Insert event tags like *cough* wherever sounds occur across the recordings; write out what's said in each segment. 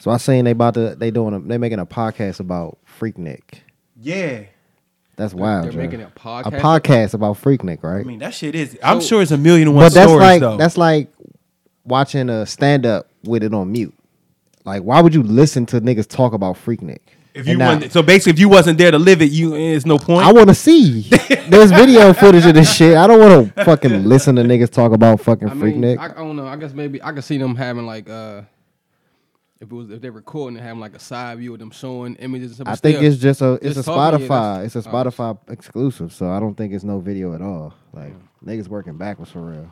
So I seen they about to they doing a, they making a podcast about Freaknik. Yeah. That's wild. They're Joe. making a podcast. a podcast about Freaknik, right? I mean, that shit is. I'm sure it's a million and one but that's stories like though. that's like watching a stand up with it on mute. Like, why would you listen to niggas talk about Freaknik? if you now- so basically, if you wasn't there to live it, you it's no point. I want to see. *laughs* There's video footage of this shit. I don't want to fucking listen to niggas talk about fucking I mean, Freaknik. I, I don't know. I guess maybe I could see them having like uh, if it was if they're recording and having like a side view of them showing images. and stuff, I think still, it's just a it's just a Spotify. It's a oh. Spotify exclusive, so I don't think it's no video at all. Like niggas working backwards for real.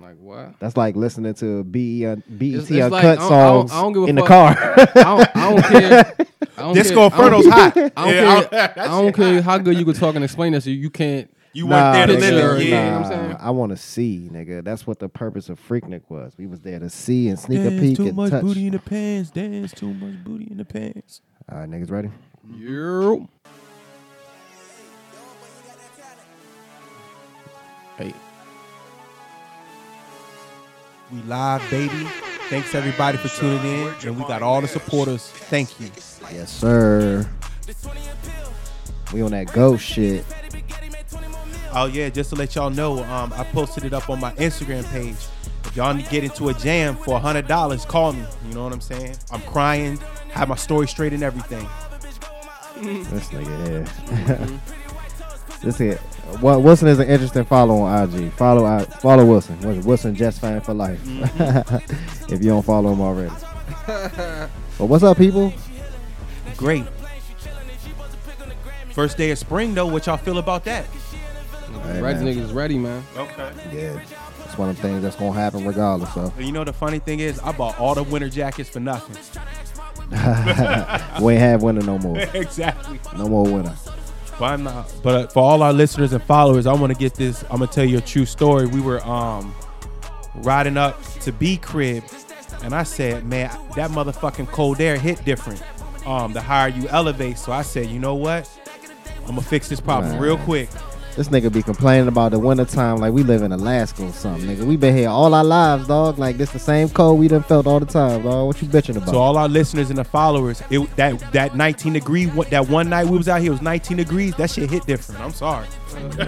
like what? That's like listening to BE un- BET It's- it's like, uncut I don't- I don't- songs I don't give a in the car. I don't, I don't care. *laughs* I don't Disco care. I don't- Inferno's hot. I don't Yeah, care. I- I don't care how good you can talk and explain this. You you can't. You weren't there to live it. nigga, Yeah. You know what I'm saying? I want to see, nigga. That's what the purpose of Freaknik was. We was there to see and sneak a Dance peek too and much touch. booty in the pants. Dance too much booty in the pants. All right, niggas ready? Yo. Hey, We live, baby. Thanks everybody for tuning in, and we got all the supporters. Thank you. Yes, sir. We on that ghost shit. Oh yeah, just to let y'all know, um, I posted it up on my Instagram page. If y'all need to get into a jam for a hundred dollars, call me. You know what I'm saying? I'm crying, have my story straight and everything. This nigga here. *laughs* this here. Well, Wilson is an interesting follow on IG. Follow I, follow Wilson. Wilson- Wilson Jets fan for life. *laughs* if you don't follow him already. but what's up, people? Great. First day of spring though, what y'all feel about that? Hey, right man. niggas ready, man. Okay. Yeah, it's one of the things that's gonna happen regardless. So And you know the funny thing is, I bought all the winter jackets for nothing. *laughs* we ain't have winter no more. *laughs* exactly. No more winter. But I'm not. But uh, for all our listeners and followers, I want to get this. I'm gonna tell you a true story. We were um riding up to B crib, and I said, man, that motherfucking cold air hit different. Um, the higher you elevate. So I said, you know what? I'm gonna fix this problem Man. real quick. This nigga be complaining about the winter time like we live in Alaska or something, nigga. We been here all our lives, dog. Like this the same cold we done felt all the time, dog. What you bitching about? So all our listeners and the followers, it, that that 19 degree one- that one night we was out here was 19 degrees. That shit hit different. I'm sorry. Funny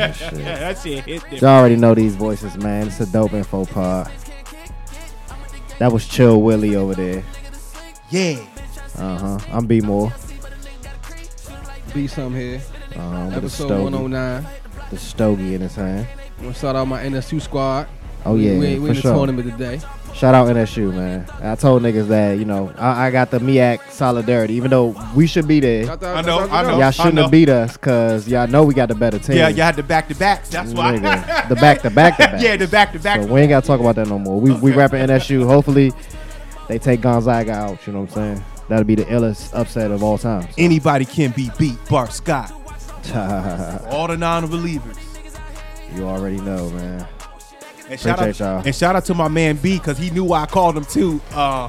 as *laughs* shit. that shit hit different. Y'all already know these voices, man. It's a dope info pod. That was Chill Willie over there. Yeah. Uh huh. I'm B More. Be some here. Uh, with the Episode stogie, 109. the stogie in his hand. I'm gonna shout out my NSU squad. Oh We- yeah, we, we for in the sure. tournament today. Shout out NSU, man. I told niggas that you know I, I got the MEAC solidarity, even though we should be there. Shout out- I know, I know. Y'all shouldn't know. have beat us because y'all know we got the better team. Yeah, y'all had the back to backs. That's why. Nigga, the back to back to back. *laughs* yeah, the back to back. So we ain't gotta talk about that no more. We we Okay. rapping NSU. Hopefully they take Gonzaga out. You know what I'm saying? That'll be the illest upset of all time. Anybody can be beat. Bart Scott. All the non-believers. You already know, man. And shout, out, y'all. and shout out to my man B because he knew why I called him too. Uh,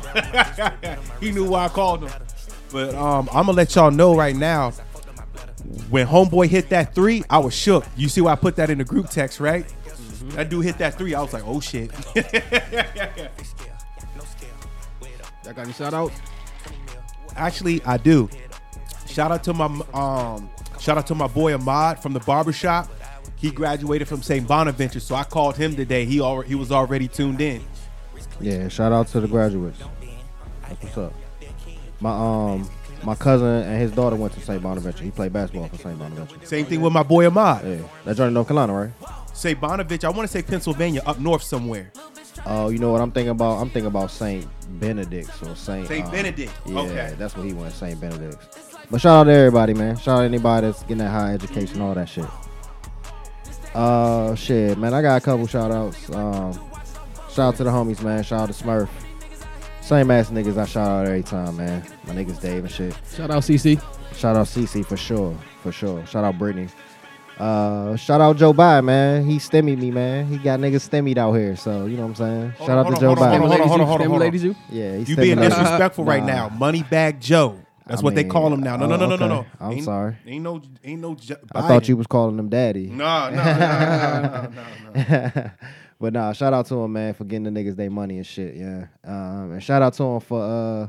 *laughs* he knew why I called him. But um, I'm gonna let y'all know right now. When homeboy hit that three, I was shook. You see why I put that in the group text, right? That dude hit that three. I was like, oh shit. *laughs* Y'all got any shout out? Actually, I do. Shout out to my um, shout out to my boy Ahmad from the barbershop. He graduated from St. Bonaventure, so I called him today. He already he was already tuned in. Yeah, shout out to the graduates. That's what's up. My um my cousin and his daughter went to St. Bonaventure. He played basketball for St. Bonaventure. Same thing with my boy Ahmad. Yeah, that joint in North Carolina, right? St. Bonaventure. I want to say Pennsylvania, up north somewhere. Oh, you know what I'm thinking about? I'm thinking about Saint Benedict's or Saint Saint uh, Benedict. Yeah, Okay. that's what he went, Saint Benedict's. But shout out to everybody, man. Shout out to anybody that's getting that high education, all that shit. Uh, shit, man. I got a couple shout outs. Um, shout out to the homies, man. Shout out to Smurf. Same ass niggas I shout out every time, man. My niggas Dave and shit. Shout out CC. Shout out CC for sure, for sure. Shout out Brittany. Uh, shout out Joe Biden, man. He stemmied me, man. He got niggas stemmied out here, so you know what I'm saying. Hold shout on, out to hold Joe on, hold on, hold on, hold on, hold on, hold on. ladies you? Yeah, he's You being disrespectful right Nah. now. Moneybag Joe. That's I what they call him now. No, no, oh, no, no, no, no. okay. I'm Ain't- sorry. Ain't no, ain't no. J- I thought you was calling him daddy. No, no, no, no, no, no, no. But nah, shout out to him, man, for getting the niggas their money and shit. Yeah. Um, and shout out to him for uh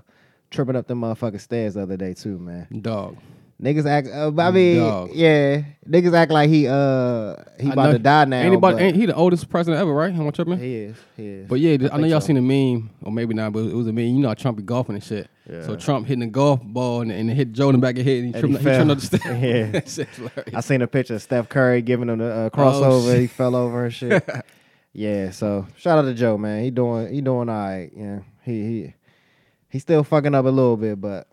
tripping up them motherfucking stairs the other day too, man. Dog. Niggas act. Uh, I mean, Dog. yeah. Niggas act like he uh he I about to die now. Anybody? Ain't he the oldest president ever, right? How much tripping? he is. He is. But yeah, I, know y'all so. seen a meme, or maybe not, but it was a meme. You know Trump be golfing and shit. So Trump hitting the golf ball and, and hit Joe in the back of the head and he And tripped, he he fell. tripped up the *laughs* stairs. Yeah. That shit's hilarious. I seen a picture of Steph Curry giving him the uh, Oh, crossover. shit. he fell over and shit. *laughs* yeah, so shout out to Joe, man. He doing he doing all right. Yeah, he he he still fucking up a little bit, but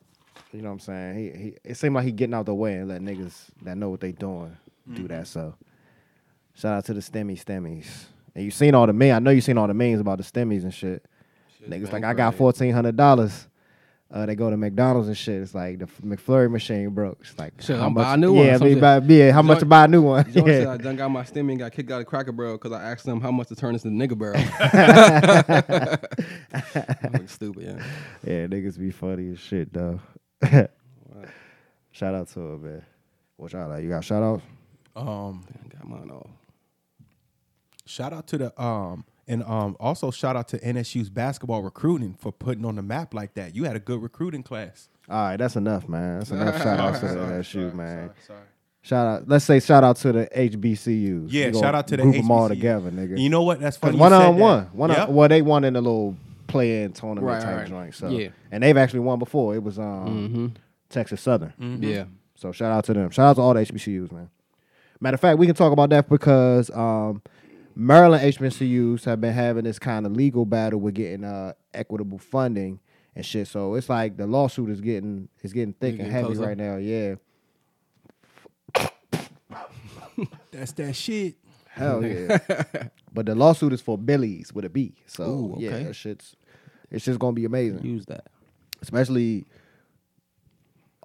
you know what I'm saying. He he it seemed like he getting out the way and let niggas that know what they doing do that. So shout out to the stemmy stemmies. And you seen all the memes. I know you seen all the memes about the stemmies and shit. Niggas like I got fourteen hundred dollars. Uh, they go to McDonald's and shit. It's like the McFlurry machine broke. It's like Shit, how I'm much? buy a new one yeah, some me shit. buy, yeah. How much Joint- to buy a new one? Joe yeah. said I done got my stimmy and got kicked out of Cracker Barrel because I asked them how much to turn this into nigga barrel. *laughs* I'm stupid, yeah. Yeah, niggas be funny as shit though. *laughs* shout out to him, man. What y'all like? You got shout out? Um, Got mine off. shout out to the um, and um, also shout out to NSU's basketball recruiting for putting on the map like that. You had a good recruiting class. All right, that's enough, man. That's enough shout out to *laughs* NSU, LSU, man. Sorry, sorry. Shout out. Let's say shout out to the HBCUs. Yeah, shout out to the group them all together, nigga. You know what? That's Cause funny. one you on said that. one, one Yep. on, well, they won in a little play-in tournament Right, type right. joint. So Yeah. and they've actually won before. It was um Mm-hmm. Texas Southern. Yeah. So shout out to them. Shout out to all the HBCUs, man. Matter of fact, we can talk about that because um, Maryland HBCUs have been having this kind of legal battle with getting uh, equitable funding and shit. So it's like the lawsuit is getting is getting thick Getting and heavy closer. right now. Yeah, That's that shit. hell *laughs* yeah. but the lawsuit is for Billy's with a B. So Ooh, yeah, that shit's it's just gonna be amazing. Use that. Especially,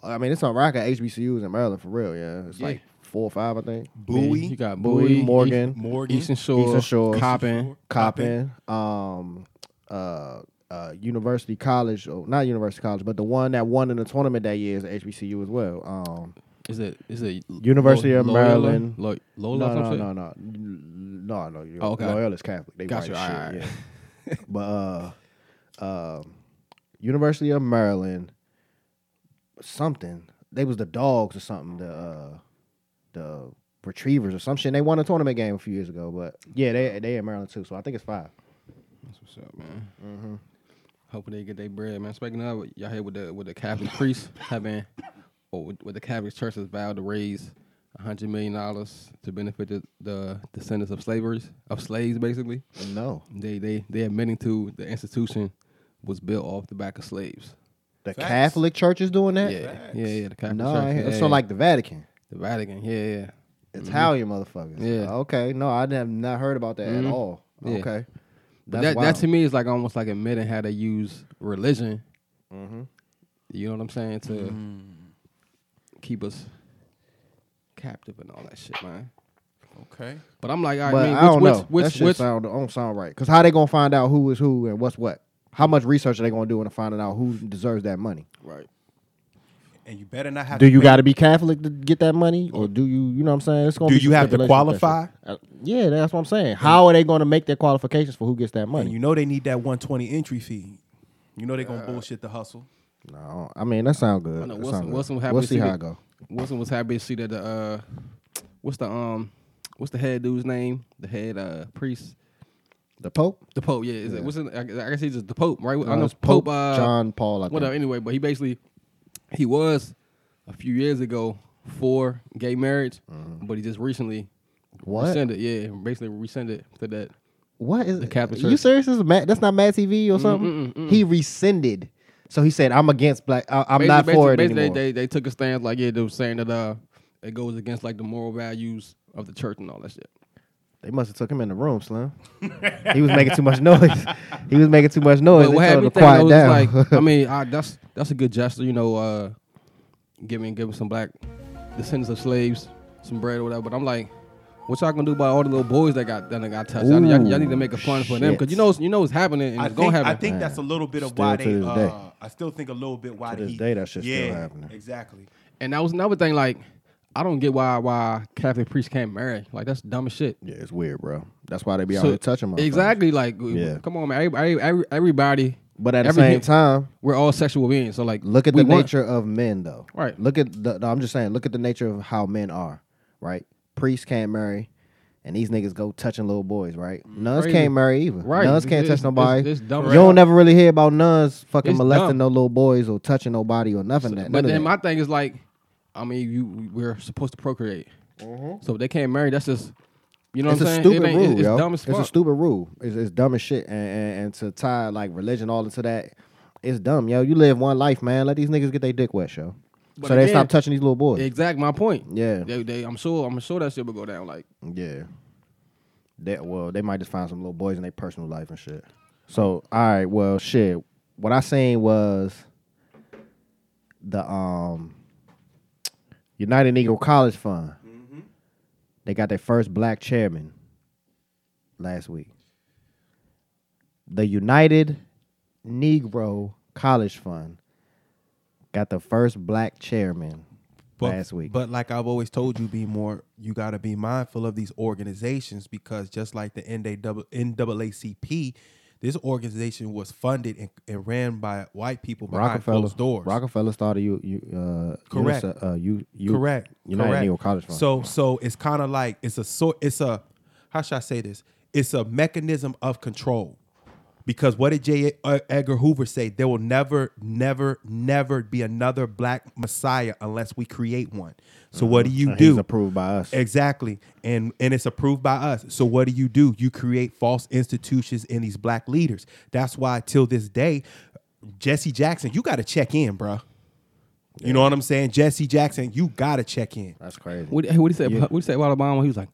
I mean, it's on rock at HBCUs in Maryland for real. Yeah, it's Yeah. like four or five, I think. Bowie, You got Bowie, Bowie, Morgan, East- Morgan, Eastern Shore, Eastern Shore, Coppin. Coppin, um, uh, uh, University College, or not University College, but the one that won in the tournament that year is HBCU as well. Um, Is it? Is it University of Loyola? Maryland. Lo- Loyola? no, no, no, no, no, no, no. Oh, okay. Loyola's Catholic. They Gotcha, white shit. alright. Yeah. *laughs* but uh, um, University of Maryland, something. They was the dogs or something. The uh, the retrievers or some shit. They won a tournament game a few years ago. But yeah, they they in Maryland too. So I think it's five. That's what's up, man. Mm-hmm. Hoping they get their bread, man. Speaking of, y'all here with the with the Catholic priests having, or with, with the Catholic Church has vowed to raise hundred million dollars to benefit the, the descendants of slavers of slaves, basically. No, They they they admitting to the institution was built off the back of slaves. the Facts. Catholic Church is doing that. Yeah, yeah, yeah. The Catholic No, Church. I yeah, it's yeah. so like the Vatican. The Vatican. Yeah, yeah. Italian motherfuckers. Yeah. Okay. No, I have not heard about that Mhm. at all. Yeah. Okay. But that, that to me is like almost like admitting how they use religion. Mm-hmm. You know what I'm saying to Mm. keep us captive and all that shit, man. Okay. But I'm like, all right, But I, mean, I don't which, know. which, which, that shit which, sound don't sound right. Cause how they gonna find out who is who and what's what? How much research are they gonna do into finding out who deserves that money? right? And you better not have. Do to you got to be Catholic to get that money, or do you? You know what I'm saying? It's gonna Do be you have to stipulations with that qualify? Uh, yeah, that's what I'm saying. How are they gonna make their qualifications for who gets that And money? you know they need that 120 entry fee. You know they're gonna bullshit the hustle. no, I mean that sound good. I know That Wilson- sound good. Wilson was happy we'll to see see how that- it go. Wilson was happy to see that the uh, what's the um, what's the head dude's name? The head uh priest, The Pope. the Pope. Yeah, is Yeah. it? What's it? I, I guess he's just the Pope, right? I Uh, know it's Pope. uh, John Paul. I think. whatever. Anyway, but he basically he was a few years ago for gay marriage, but he just recently Mm-hmm. What? rescinded. Yeah, basically rescinded to that. What is The Catholic You serious? Is Mad, that's not Mad TV or something. mm, mm. He rescinded. So he said, "I'm against black. I, I'm Basically- not for it anymore." They, they they took a stance like yeah, they were saying that uh it goes against like the moral values of the church and all that shit. They must have took him in the room, Slim. he was making too much noise. He was making too much noise. But what had told me him to thinking quiet down. like, I mean, *laughs* I, that's that's a good gesture, you know, uh, giving giving some black descendants of slaves some bread or whatever. But I'm like, what y'all gonna do about all the little boys that got that got touched? Y'all, y'all, y'all need to make a fun for them because you know you know it's happening and I it's gonna think, happen. I think that's a little bit of Still why to they. this day. Uh, I still think a little bit why To this he, day, that shit's yeah, still happening. Exactly. And that was another thing. Like, I don't get why why Catholic priests can't marry. Like that's dumb as shit. Yeah, it's weird, bro. That's why they be out here touching motherfuckers. Exactly. Like, Yeah. come on, man. Everybody, every, everybody, But at the Every same time, we're all sexual beings. So like, look at the want- nature of men, though. Right. Look at the. no, I'm just saying. Look at the nature of how men are. Right. Priests can't marry, and these niggas go touching little boys. Right. Mm, nuns Crazy. can't marry either. Right. Nuns can't it's- touch nobody. it's- it's you don't never really hear about nuns fucking molesting dumb. no little boys or touching nobody or nothing. that. But of then that. my thing is like, I mean, you we're supposed to procreate. So if they can't marry, that's just, you know it's what a I'm saying? stupid It rule, it's, yo. dumb as It's a stupid rule. It's, it's dumb as shit. And, and and to tie like religion all into that, it's dumb, yo. You live one life, man. Let these niggas get their dick wet, yo. But so they stop touching these little boys. Exact my point. Yeah. They, they, I'm sure. I'm sure that shit will go down. Like, Yeah. That well, they might just find some little boys in their personal life and shit. So, all right, well, shit. What I seen was the um United Negro mm-hmm. College Fund. Mm-hmm. They got their first black chairman last week. The United Negro College Fund got the first black chairman But, last week. But like I've always told you, be more. You got to be mindful of these organizations because just like the NAACP, this organization was funded and, and ran by white people behind Rockefeller closed doors. Rockefeller started you you uh Correct. Uh, you you correct. United correct. Negro College Fund. So so it's kind of like it's a sort. It's a how should I say this? It's a mechanism of control. Because what did J. Uh, Edgar Hoover say? There will never, never, never be another black messiah unless we create one. So what do mm-hmm. you And do? He's approved by us. Exactly. And and it's approved by us. So what do you do? You create false institutions in these black leaders. That's why till this day, Jesse Jackson, you gotta check in, bruh. You know what I'm saying? Jesse Jackson, you gotta check in. That's crazy. what what he said? Yeah. What he said about Obama? He was like,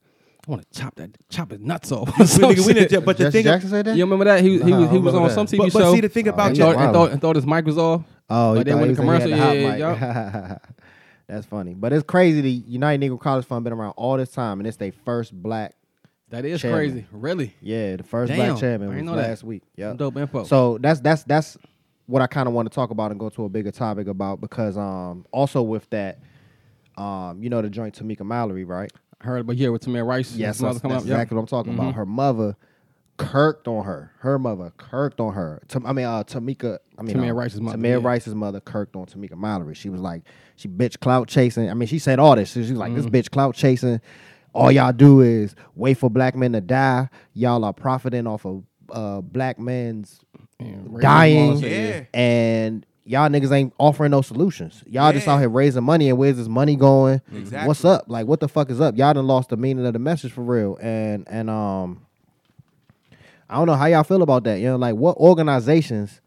I want to chop that, chop his nuts off. *laughs* We *laughs* Some nigga- we shit. didn't- but the Jesse thing, Jackson said that? You remember that? He, he Nah, was I he was remember on that. some TV but, show. but see the thing Oh, about he Jesse, and, thought, wildin'. and thought his mic was off. Oh, But then when the commercial, yeah, yeah, yeah, *laughs* yeah. That's funny, but it's crazy. The United Negro College Fund been around all this time, and it's their first black. That is Chairman. crazy. Really? Yeah, the first Damn, black I chairman didn't was know that. last week. Yeah, Dope info. So that's that's that's what I kind of want to talk about and go to a bigger topic about because um also with that um you know the joint Tamika Mallory right I heard, but yeah, with Tamir Rice, yes that's, come that's up. Yep. exactly what I'm talking about. Her mother kirked on her. Her mother kirked on her. Tam- I mean uh Tamika I mean Tamir uh, Rice's mother, Tamir yeah. Rice's mother kirked on Tamika Mallory she was like she bitch clout chasing. I mean she said all this. She was like Mm-hmm. this bitch clout chasing. All y'all do is wait for black men to die. Y'all are profiting off of uh black men's Yeah, dying. Yeah. and y'all niggas ain't offering no solutions. Y'all just out here raising money and where's this money going? Exactly. What's up? Like what the fuck is up? Y'all done lost the meaning of the message for real. And and um I don't know how y'all feel about that. You know, like what organizations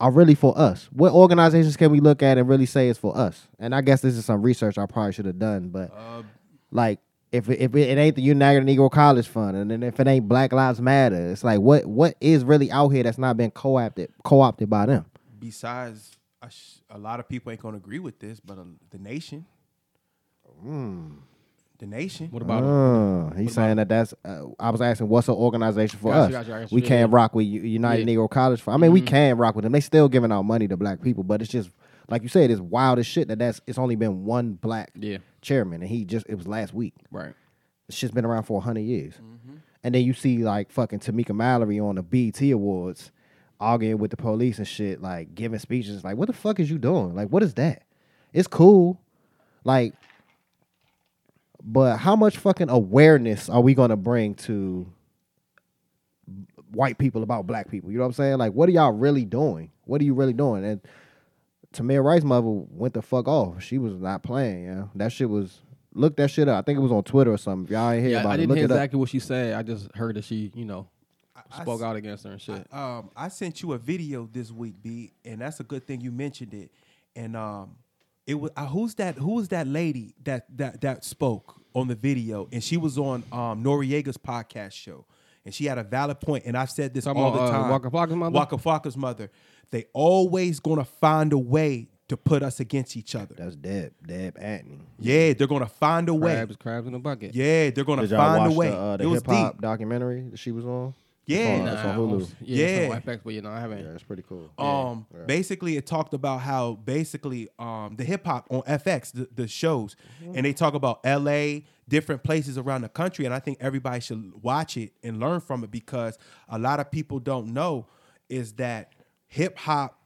are really for us? What organizations can we look at and really say is for us? And I guess this is some research I probably should have done, but Uh, like if it, if it, it ain't the United Negro College Fund, and then if it ain't Black Lives Matter, it's like what what is really out here that's not been co-opted co-opted by them? Besides, a, sh- a lot of people ain't gonna agree with this, but uh, the nation, the nation. What about it? Uh, he's saying that that's. Uh, I was asking, what's an organization for Gotcha, us? gotcha, gotcha. We Yeah, can't yeah. rock with United Yeah. Mm-hmm. Negro College Fund. I mean, we can rock with them. They still giving out money to black people, but it's just like you said, it's wild as shit that that's. It's only been one black Yeah. chairman, and he just it was last week. Right. It's shit's been around for hundred years. Mm-hmm. And then you see like fucking Tamika Mallory on the BET Awards arguing with the police and shit, like giving speeches. Like, what the fuck is you doing? Like, what is that? It's cool. Like, but how much fucking awareness are we gonna bring to white people about black people? You know what I'm saying? Like, what are y'all really doing? What are you really doing? And Tamir Rice's mother went the fuck off. She was not playing, yeah. That shit was look that shit up. I think it was on Twitter or something. If y'all ain't hear Yeah, about I it, didn't look hear it up. exactly what she said. I just heard that she, you know, spoke s- out against her and shit. Um, I sent you a video this week, B, and that's a good thing you mentioned it. And um, it was uh, who's that? Who was that lady that that that spoke on the video? And she was on um Noreaga's podcast show, and she had a valid point. And I've said this Talking all the about, uh, time. Waka Flocka's mother? Waka Flocka's mother. They always gonna find a way to put us against each other. That's Deb, Deb Antney. Yeah, they're gonna find a way. crabs, crabs in a bucket. Yeah, they're gonna Did y'all find watch a way. the, uh, it the was hip hop deep. documentary that she was on? Yeah. on- it's on Hulu. Yeah, Yeah. yeah. FX, but you know, I haven't. Yeah, it's pretty cool. Um, Yeah. basically, it talked about how basically um the hip hop on FX the, the shows, Mm-hmm. and they talk about L.A. different places around the country, and I think everybody should watch it and learn from it because a lot of people don't know is that hip hop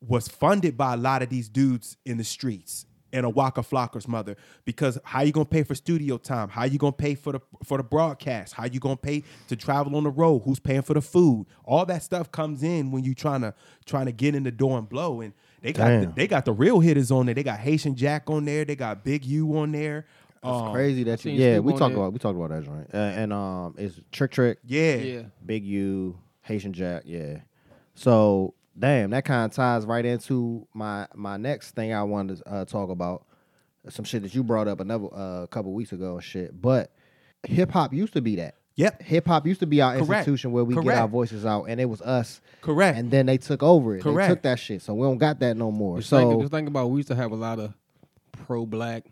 was funded by a lot of these dudes in the streets and a Waka Flocka's mother because how you gonna pay for studio time? How you gonna pay for the for the broadcast? How you gonna pay to travel on the road? Who's paying for the food? All that stuff comes in when you trying to trying to get in the door and blow. And they got the, they got the real hitters on there. They got Haitian Jack on there. They got Big U on there. Um, Crazy that you. Yeah, we on talked about we talked about that joint. Uh, and um, it's Trick Trick, Yeah. Yeah. Big U, Haitian Jack. Yeah. So damn, that kind of ties right into my my next thing I wanted to uh, talk about. Some shit that you brought up another uh, couple weeks ago and shit. But hip hop used to be that. Yep. Hip hop used to be our Correct. institution where we get our voices out, and it was us. Correct. And then they took over it. They Correct. took that shit, so we don't got that no more. Just, so think, just think about we used to have a lot of pro black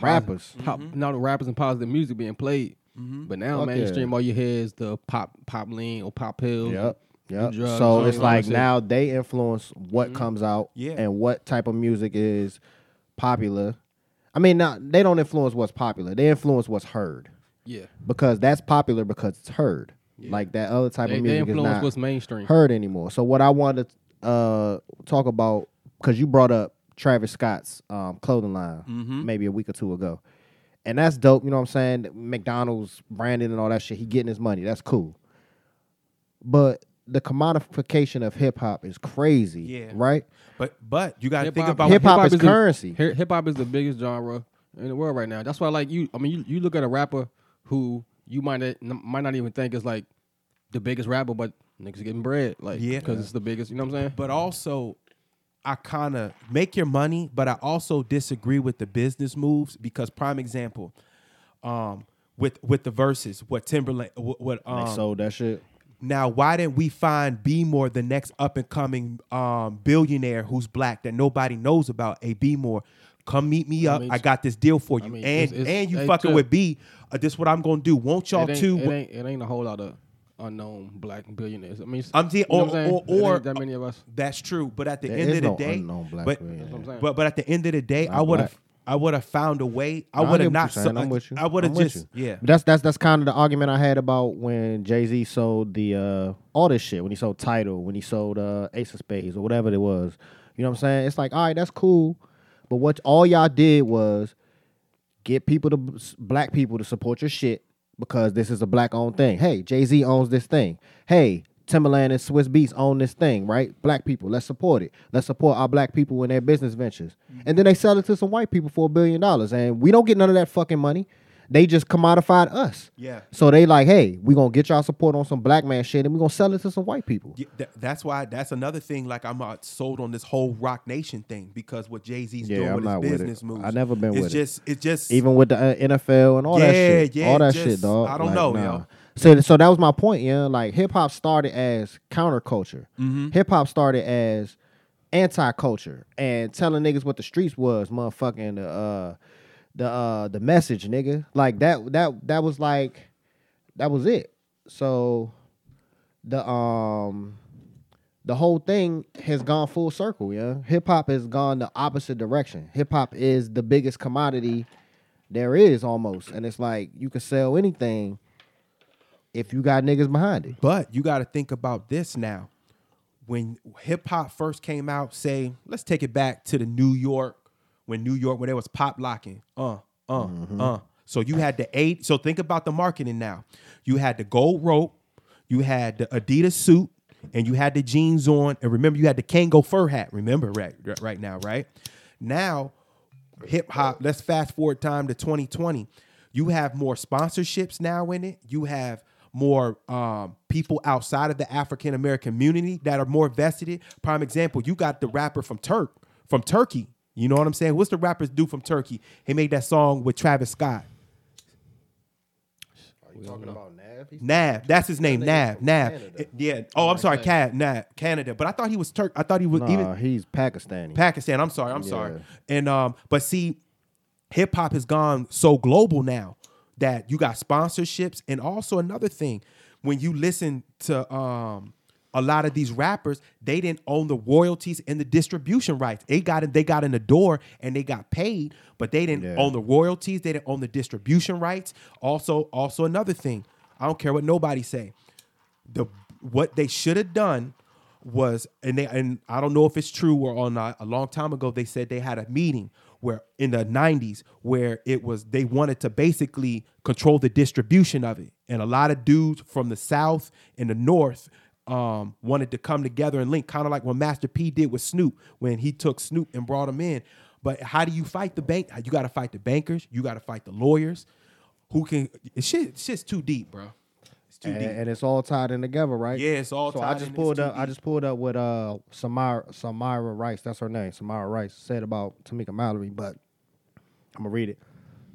Rappers. pop, not the rappers and positive music being played. But now Fuck mainstream, yeah. all you hear is the pop pop lean or pop pill. Yep. Drugs, so it's like now they influence what comes out Yeah. and what type of music is popular. I mean, not they don't influence what's popular. They influence what's heard Yeah. because that's popular because it's heard. Like that other type They, of music is influence not what's mainstream. heard anymore. So what I wanted to uh, talk about because you brought up Travis Scott's um, clothing line Mm-hmm. maybe a week or two ago, and that's dope. You know what I'm saying? McDonald's branding and all that shit. He getting his money. That's cool. But the commodification of hip hop is crazy. Yeah. Right. But but you got to think about Hip hop is the- currency. Hip hop is the biggest genre in the world right now. That's why, like you, I mean, you, you look at a rapper who you might not, might not even think is like the biggest rapper, but niggas getting bread, like Yeah. because it's the biggest. You know what I'm saying? but also I kind of make your money, but I also disagree with the business moves because prime example, um, with with the Verzuz, what Timberland, what, what they um, sold that shit. Now why didn't we find B More, the next up and coming um billionaire who's black that nobody knows about? A B More, come meet me up. I, mean, got this deal for you, mean, and it's- it's- and you fucking took- with B. Uh, this what I'm gonna do. Won't y'all it too? It ain't, it ain't a whole lot of unknown black billionaires. I mean, I'm saying, you know or, what I'm saying? or, or that many of us. That's true, but at the There end is of the no day, unknown black but, billionaire. That's what I'm saying. but but at the end of the day, I would have black. I would have found a way. I would have not. saying. I'm with you. I would have just yeah. That's that's that's kind of the argument I had about when Jay Z sold the uh, all this shit. When he sold Tidal, when he sold uh, Ace of Spades or whatever it was. You know what I'm saying? It's like, all right, that's cool, but what all y'all did was get people to black people to support your shit because this is a black owned thing. Hey, Jay Z owns this thing. Hey. Timberland and Swizz Beatz own this thing, right? Black people, let's support it. Let's support our black people in their business ventures. And then they sell it to some white people for a billion dollars. And we don't get none of that fucking money. They just commodified us. Yeah. So they like, hey, we gonna get y'all support on some black man shit, and we gonna sell it to some white people. Yeah, tha- that's why. That's another thing. Like I'm uh, sold on this whole Roc Nation thing because what Jay Z's Yeah, doing I'm with not his with it. moves. I never been it's with it. It's just, It's just Even with the uh, NFL and all that Yeah, shit, yeah, all that just- shit, dog. I don't Like, know, nah. yo. So, so that was my point, yeah. Like hip hop started as counterculture. Mm-hmm. Hip hop started as anti-culture and telling niggas what the streets was, motherfucking the uh, the uh, the message, nigga. Like that that that was like that was it. So the um the whole thing has gone full circle, yeah. Hip hop has gone the opposite direction. Hip hop is the biggest commodity there is almost. And it's like you can sell anything if you got niggas behind it. But you got to think about this now. When hip hop first came out, say, let's take it back to the New York, when New York, when there was pop locking. Uh, uh, Mm-hmm. uh. So you had the eight. So think about the marketing now. You had the gold rope, you had the Adidas suit, and you had the jeans on. And remember, you had the Kangol fur hat. Remember, right, right now, right? Now, hip hop, let's fast forward time to 2020. You have more sponsorships now in it. You have more um, people outside of the African American community that are more vested. Prime example, you got the rapper from Turk from Turkey. You know what I'm saying? What's the rappers do from Turkey? He made that song with Travis Scott. Are you talking about Nav? Nav, that's his name. nigga's Nav, Nav. Canada. Yeah. Oh, I'm sorry, Cat, Nav, Canada. But I thought he was Turk. I thought he was Nah, even he's Pakistani. Pakistan. I'm sorry. I'm Yeah. sorry. And um, but see, hip hop has gone so global now that you got sponsorships, and also another thing, when you listen to um a lot of these rappers, they didn't own the royalties and the distribution rights. They got it, they got in the door and they got paid, but they didn't Yeah. own the royalties, they didn't own the distribution rights. Also, also another thing, I don't care what nobody say. The what they should have done was and they and I don't know if it's true or or not. A long time ago, they said they had a meeting where in the '90s where it was they wanted to basically control the distribution of it, and a lot of dudes from the South and the North um, wanted to come together and link, kind of like what Master P did with Snoop when he took Snoop and brought him in. But how do you fight the bank? You got to fight the bankers. You got to fight the lawyers. Who can? Shit. it's Shit's too deep, bro. It's too and, deep. and it's all tied in together, right? Yeah, it's all So tied I just pulled up. I just pulled up with uh Samara Samira Rice. That's her name. Samara Rice said about Tamika Mallory, but I'm gonna read it.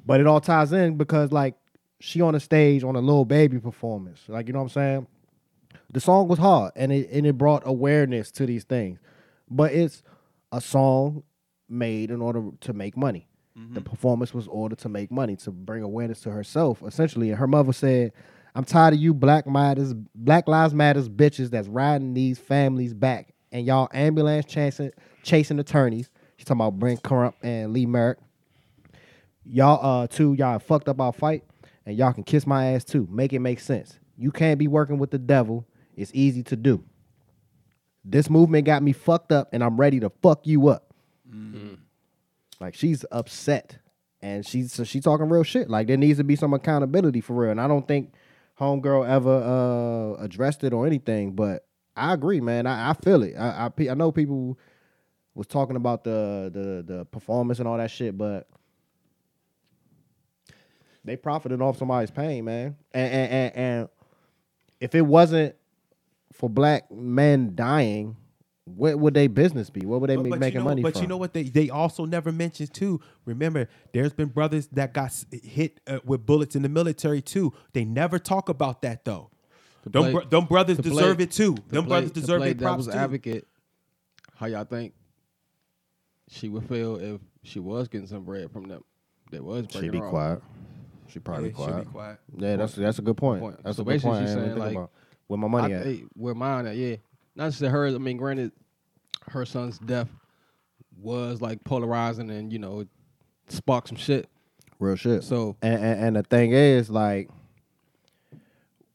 But it all ties in because like she on the stage on a little baby performance. Like you know what I'm saying. The song was hard and it and it brought awareness to these things, but it's a song made in order to make money. The performance was ordered to make money to bring awareness to herself, essentially. And her mother said, "I'm tired of you Black Matters, Black Lives Matters bitches that's riding these families back, and y'all ambulance chasing chasing attorneys." She's talking about Brent Crump and Lee Merritt. Y'all, uh, two, y'all fucked up our fight, and y'all can kiss my ass too. Make it make sense. You can't be working with the devil. It's easy to do. This movement got me fucked up, and I'm ready to fuck you up. Like she's upset, and she's so she talking real shit. Like there needs to be some accountability for real. And I don't think homegirl ever uh, addressed it or anything. But I agree, man. I, I feel it. I, I I know people was talking about the the the performance and all that shit, but they profited off somebody's pain, man. And and and, and if it wasn't for black men dying, what would their business be? What would they But- be but making you know, money But from? you know what? They they also never mentioned too. Remember, there's been brothers that got hit uh, with bullets in the military too. They never talk about that though. Them, play- bro- them brothers to play- deserve it too. To Them play- brothers to deserve play their props devil's too. advocate. How y'all think she would feel if she was getting some bread from them? That was She'd be off. quiet. She probably Yeah, she'll quiet. be quiet. Yeah, that's that's a good point. Point. That's So a good basically point. I she's saying, like, about where my money I, at. hey, where mine at? Yeah, not just her. I mean, granted, her son's death was like polarizing and you know it sparked some shit. Real shit. So And, and and the thing is, like,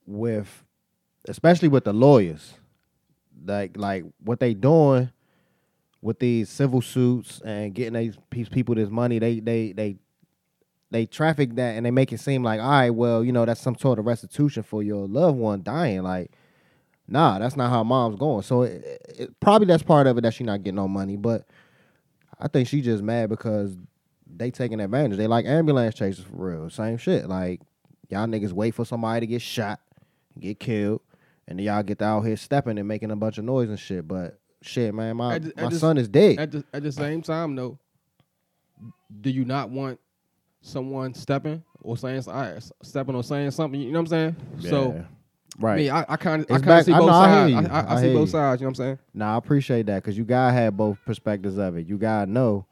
with especially with the lawyers, like like what they doing with these civil suits and getting these pe- people this money, they they they they traffic that and they make it seem like, all right, well, you know, that's some sort of restitution for your loved one dying. Like, nah, that's not how mom's going. So it, it, probably that's part of it that she not getting no money, but I think she just mad because they taking advantage. They like ambulance chasers for real. Same shit. Like y'all niggas wait for somebody to get shot, get killed, and then y'all get out here stepping and making a bunch of noise and shit. But shit, man, my At at my the- son is dead. at the at the same time, though, do you not want someone stepping or saying stepping or saying something? You know what I'm saying? So. Right. I mean, I, I kind of I kind of see I both know, I hear sides. you. I, I, I I see both you. sides. You know what I'm saying? Nah, I appreciate that because you gotta have both perspectives of it. You gotta know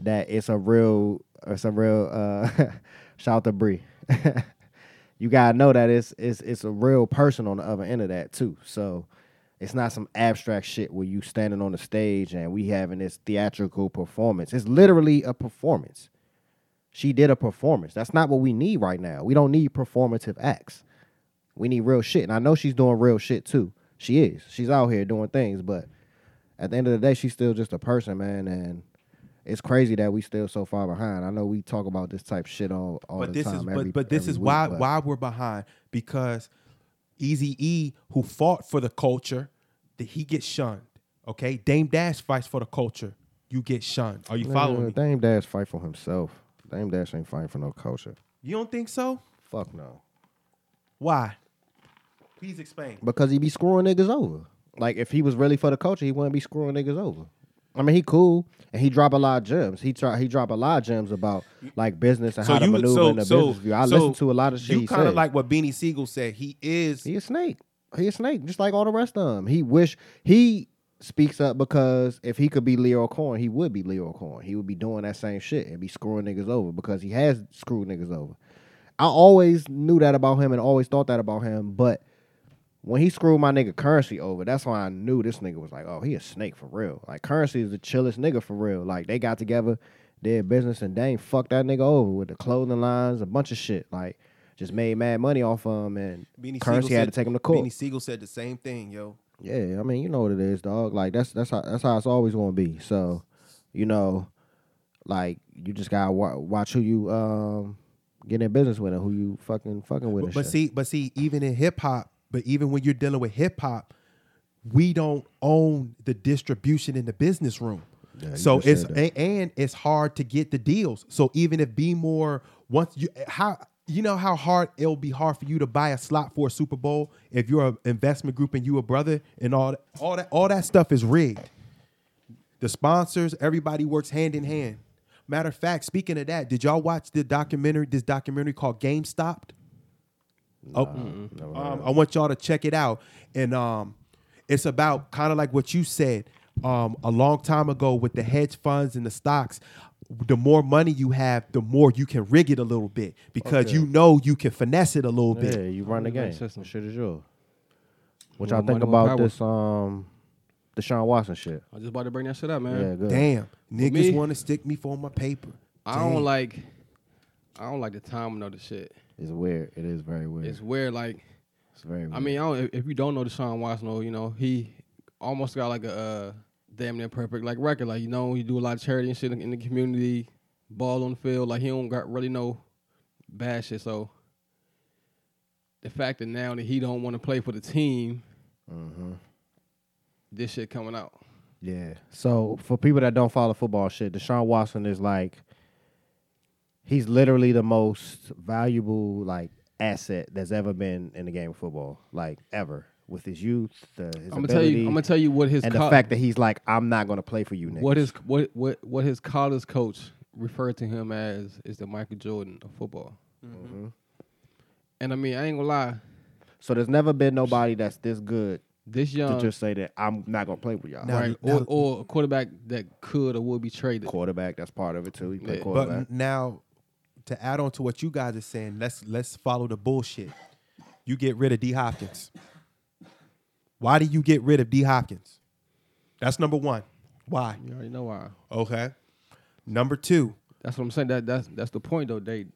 that it's a real, it's a real. uh *laughs* Shout out to Bree. *laughs* you gotta know that it's it's it's a real person on the other end of that too. So it's not some abstract shit where you standing on the stage and we having this theatrical performance. It's literally a performance. She did a performance. That's not what we need right now. We don't need performative acts. We need real shit. And I know she's doing real shit too. She is. She's out here doing things, but at the end of the day, she's still just a person, man. And it's crazy that we still so far behind. I know we talk about this type of shit all, all but the this time. is every- but but this is week, why but- why we're behind because Easy E who fought for the culture that he gets shunned. Okay, Dame Dash fights for the culture. You get shunned. Are you following me? Dame Dash fight for himself. Dame Dash ain't fighting for no culture. You don't think so? Fuck no. Why? Please explain. Because he be screwing niggas over. Like if he was really for the culture, he wouldn't be screwing niggas over. I mean, he cool and he drop a lot of gems. He try he drop a lot of gems about like business and how to maneuver in the business view. I so listen to a lot of shit You he kind of like what Beanie Sigel said. He is He a snake. He a snake, just like all the rest of them. He wish he speaks up because if he could be Lyor Cohen, he would be Lyor Cohen. He would be doing that same shit and be screwing niggas over because he has screwed niggas over. I always knew that about him and always thought that about him, but when he screwed my nigga Currency over, that's why I knew this nigga was like, oh, he a snake for real. Like Currency is the chillest nigga for real. Like they got together, did business, and Dame fucked that nigga over with the clothing lines, a bunch of shit. Like just made mad money off of him, and Beanie Currency Sigel had said- to take him to court. Beanie Sigel said the same thing, yo. Yeah, I mean, you know what it is, dog. Like that's that's how that's how it's always gonna be. So, you know, like you just gotta wa- watch who you um get in business with and who you fucking fucking with. But, but see, but see, even in hip hop, but even when you're dealing with hip hop, we don't own the distribution in the business room. Yeah, so it's said that. a, and it's hard to get the deals. So even if Be More once you how you know how hard it'll be hard for you to buy a slot for a Super Bowl if you're an investment group and you a brother and all that, all that all that stuff is rigged. The sponsors, everybody works hand in hand. Matter of fact, speaking of that, did y'all watch the documentary? This documentary called GameStop. Oh, never heard um, I want y'all to check it out. And um, it's about kind of like what you said um, a long time ago with the hedge funds and the stocks. The more money you have, the more you can rig it a little bit because Okay. you know you can finesse it a little Yeah, bit. Yeah, you run the That game. makes sense. Shit is yours. What y'all think about this um Deshaun Watson shit? I just about to bring that shit up, man. Yeah, good. Damn, niggas me- want to stick me for my paper. I Damn. don't like. I don't like the timing of the shit. It's weird. It is very weird. It's It's, weird. Like, it's very weird. I mean, I don't, if- if you don't know Deshaun Watson, you know, he almost got like a uh, damn near perfect like record. Like, you know, he do a lot of charity and shit in, in the community, ball on the field. Like, he don't got really no bad shit. So, the fact that now that he don't want to play for the team, hmm this shit coming out. Yeah. So for people that don't follow football shit, Deshaun Watson is like he's literally the most valuable like asset that's ever been in the game of football, like ever. With his youth, the, his I'm gonna ability, tell you. I'm gonna tell you what his and co- the fact that he's like, I'm not gonna play for you, niggas. what his what what what his college coach referred to him as is the Michael Jordan of football. Mhm. And I mean, I ain't gonna lie. So there's never been nobody that's this good This young to just say that I'm not gonna play with y'all. Now- right, or, or a quarterback that could or would be traded. Quarterback, that's part of it too. He play Yeah. quarterback. But now, to add on to what you guys are saying, let's let's follow the bullshit. You get rid of D Hopkins. Why do you get rid of D Hopkins? That's number one. Why? You already know why. Okay. Number two. That's what I'm saying. That that's that's the point though. They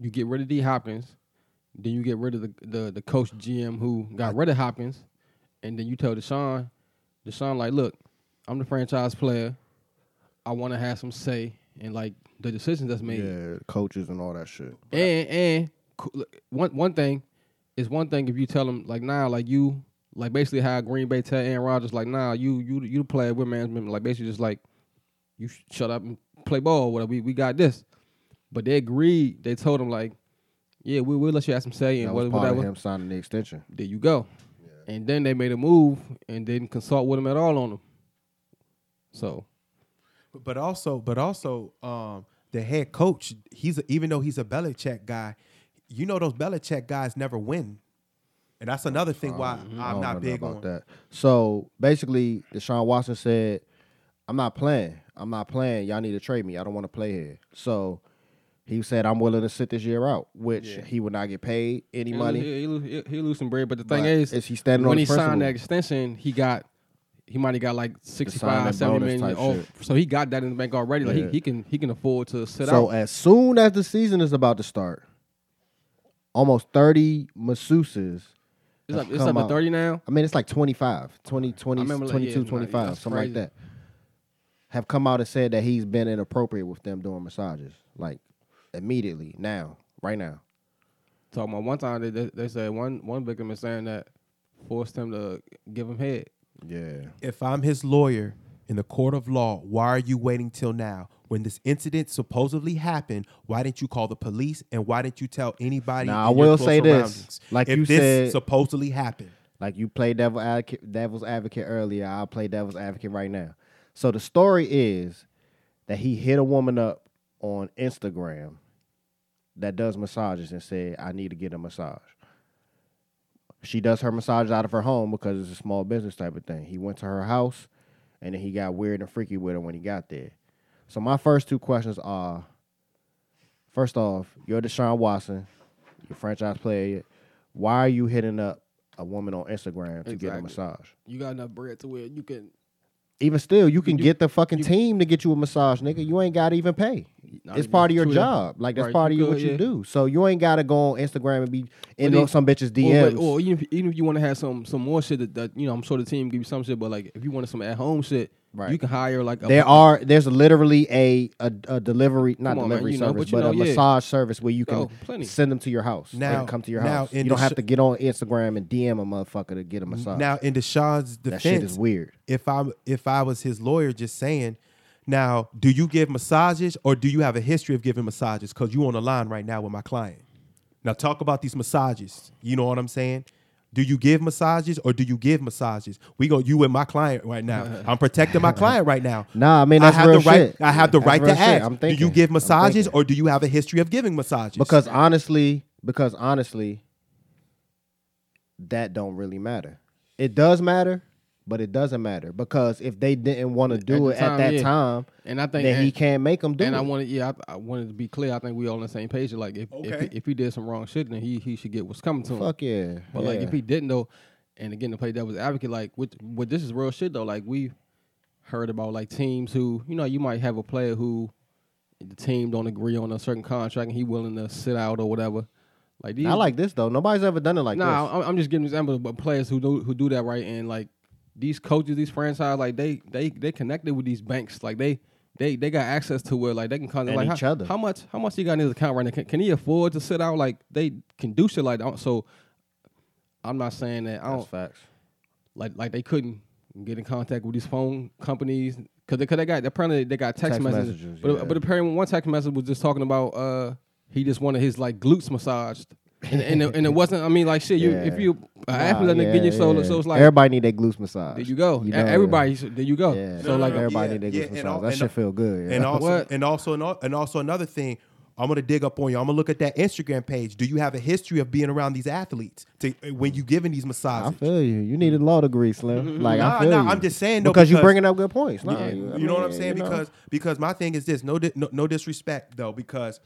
you get rid of D Hopkins, then you get rid of the the, the coach GM who got rid of Hopkins, and then you tell Deshaun, Deshaun like, look, I'm the franchise player. I want to have some say in like the decisions that's made. yeah, coaches and all that shit. And and one one thing is one thing if you tell them like nah like you like basically how Green Bay tell Aaron Rodgers like nah you you you the player with management like basically just like you sh- shut up and play ball whatever we, we got this but they agreed they told him like yeah we will let you have some say and That was whatever, part of him signing the extension. there you go and then they made a move and didn't consult with him at all on him so But also, but also, um, the head coach, he's a, even though he's a Belichick guy, you know those Belichick guys never win. And that's another thing why I I'm don't big on that. So basically, Deshaun Watson said, "I'm not playing. I'm not playing. Y'all need to trade me. I don't want to play here." So he said, "I'm willing to sit this year out," which Yeah. he would not get paid any he, money. he, he, lose- he, lose some bread but the thing But is is he standing when he his signed that extension, he got he might have got like 65, signing 70 bonus million. So he got that in the bank already. Like Yeah. he, he can he can afford to sit So out. So as soon as the season is about to start, almost 30 masseuses. It's up, it's up to 30 now. I mean, it's like 25, 20, 20 I remember, like, 22, yeah, 25, yeah, that's something like that. Have come out and said that he's been inappropriate with them doing massages, like immediately, now, right now. Talking about one time they, they, they said one one victim is saying that forced him to give him head. Yeah. if I'm his lawyer in the court of law, why are you waiting till now? When this incident supposedly happened, why didn't you call the police and why didn't you tell anybody? Now, in I your will close say this, like if you this said- supposedly happened, Like you played devil advocate, devil's advocate earlier, I'll play devil's advocate right now. So the story is that he hit a woman up on Instagram that does massages and said, I need to get a massage. She does her massages out of her home because it's a small business type of thing. He went to her house and then he got weird and freaky with her when he got there. So my first two questions are first off, you're Deshaun Watson, your franchise player. Why are you hitting up a woman on Instagram to get a massage. You got enough bread to where you can. Even still, you can do- get the fucking you- team to get you a massage, nigga. You ain't gotta even pay. It's even part of your Twitter. job. Like that's Right, part of you you, what could, you yeah. do. So you ain't gotta go on Instagram and be in then- some bitches Or, DMs. but- or even if, even if you want to have some some more shit that, that you know, I'm sure the team give you some shit, but like if you wanted some at home shit, Right. you can hire like a there are there's literally a a, a delivery not Come on, man, delivery know, service but you but, a yeah. massage service where you can Oh, send them to your house Now- now come to your now house in you don't have to get on Instagram and DM a motherfucker to get a massage Now, in Deshaun's defense, that shit is weird if I if I was his lawyer, just saying, now, do you give massages or do you have a history of giving massages? Because you on the line right now with my client. Now, talk about these massages. You know what I'm saying? Do you give massages or do you give massages? We go you with my client right now. *laughs* I'm protecting my client right now. *laughs* Nah, I mean, that's I have real the right. shit. I have the That's right to real shit. ask. I'm thinking, do you give massages or do you have a history of giving massages? because honestly because honestly that don't really matter it does matter but it doesn't matter because if they didn't want to do the it at that yeah. time and I think then he can't make them do and it I wanted, yeah, I, I wanted to be clear. I think we all on the same page. Like, if if, Okay. he, if he did some wrong shit, then he he should get what's coming to him. fuck yeah But like, if he didn't though, and again to play devil's advocate, like, with, with this is real shit though. Like, we heard about like teams who, you know, you might have a player who the team don't agree on a certain contract and he willing to sit out or whatever. Like these, I like this though. Nobody's ever done it like nah, this. I'm, I'm just giving examples of but players who do who do that right, and like these coaches, these franchise, like they they they connected with these banks, like they. They, they got access to where like they can contact And like each how, other. how much how much he got in his account right now can, can he afford to sit out like they can do shit like that so I'm not saying that I That's don't facts. like like they couldn't get in contact with these phone companies because they, cause they got apparently they got text, Text messages, messages, but yeah. but apparently one text message was just talking about uh he just wanted his like glutes massaged and and it, and it wasn't I mean like shit you if Yeah. you an athlete Nah, that get you yeah, so yeah. so it's like everybody need their glutes massage. there you go You know, everybody there you go Yeah. so No, no, like no, everybody yeah, need their yeah, glutes and massage. al- that and shit feel good. Yeah. And also, What? and also, ano- and also another thing, I'm gonna dig up on you. I'm gonna look at that Instagram page. Do you have a history of being around these athletes to when you giving these massages? I feel you. You need a law degree, Slim. Mm-hmm. Like Nah, I feel nah, you. I'm just saying though, because, you because- bringing up good points. Nah, Yeah, you, I you know what I'm saying? you know. Because because my thing is this: no, no, no disrespect though, because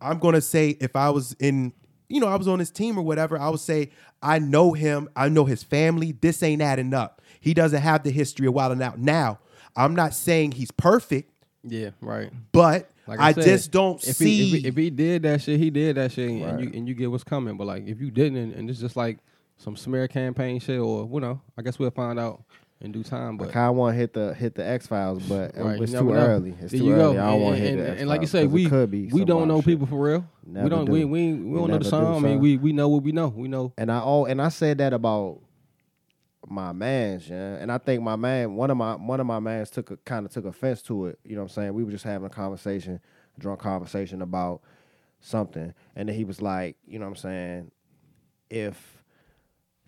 I'm gonna say if I was in, you know, I was on his team or whatever, I would say I know him, I know his family. This ain't adding up. He doesn't have the history of wilding out. Now, I'm not saying he's perfect, yeah right but Like I, said, just don't if see. He, if, he, if he did that shit, he did that shit, and, you and you get what's coming. But like, if you didn't, and, and it's just like some smear campaign shit, or you know, I guess we'll find out in due time. I But of want to hit the hit the X Files, but Right, it's too early. It's too early. go. I don't want to and, hit the and, X and like you say, we could be we don't know shit. people for real. Never we don't. do. We we, we We don't know the do, song. I mean, we we know what we know. We know. And I oh, and I said that about my man's, yeah. And I think my man, one of my one of my mans took a kind of took offense to it. You know what I'm saying? We were just having a conversation, a drunk conversation about something, and then he was like, you know what I'm saying? If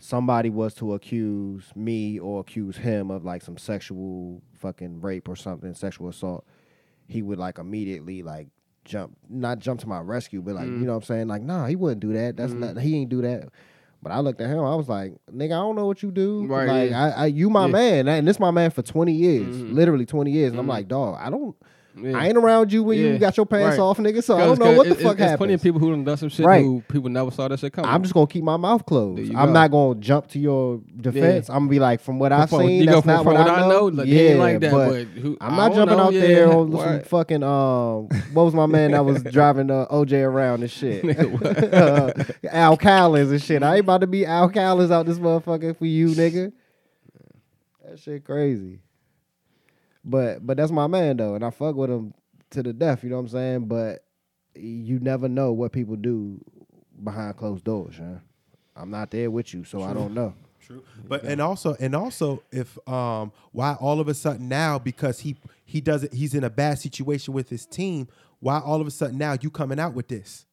somebody was to accuse me or accuse him of like some sexual fucking rape or something, sexual assault, he would like immediately like jump, not jump to my rescue, but like Mm. you know what I'm saying? Like, nah, he wouldn't do that. That's not he ain't do that. But I looked at him. I was like, "Nigga, I don't know what you do. Right, Like, yeah. I, I, you my Yeah. man, and this my man for twenty years, Mhm. literally twenty years." And I'm Mhm. like, "Dog, I don't, Yeah. I ain't around you when Yeah. you got your pants Right. off, nigga. So I don't know what the 'cause fuck it, There's plenty of people who done done some shit Right. who people never saw that shit coming. I'm just gonna keep my mouth closed. I'm go. not gonna jump to your defense. I'm gonna be like, from what I've seen, that's from- not from what, what I know, like, yeah, like that, but, but who- I'm not jumping know, out there on *laughs* some right. fucking um. What was my man that was *laughs* driving uh, OJ around and shit? *laughs* uh, Al Cowlings and shit. I ain't about to be Al Cowlings out this motherfucker for you, nigga. That shit crazy. But but that's my man though, and I fuck with him to the death. You know what I'm saying? But you never know what people do behind closed doors. Yeah? I'm not there with you, so I don't know. True. But and also and also if um why all of a sudden now because he he doesn't he's in a bad situation with his team why all of a sudden now you coming out with this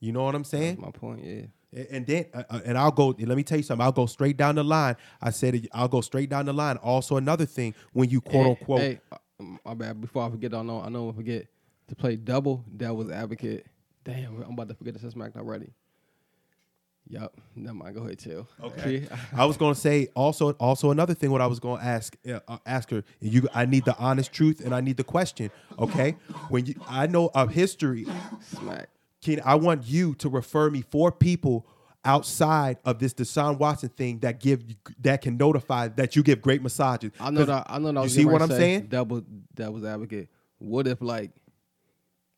you know what i'm saying That's my point. Yeah. And then uh, uh, and i'll go let me tell you something i'll go straight down the line i said it, i'll go straight down the line also another thing when you quote Hey, unquote Hey, uh, my bad. Before I forget, I know I know I forget to play double devil's advocate. Damn, I'm about to forget this is smacked already. Yup. Never mind. Go ahead, chill. Okay. *laughs* I was gonna say also also another thing. What I was gonna ask uh, uh, ask her. You, I need the honest truth and I need the question. Okay, when you, I know of history, Smack. Can I want you to refer me four people outside of this Deshaun Watson thing that give that can notify that you give great massages. I know that. I know that. I you see what I'm to say, saying? Double devil's advocate. What if like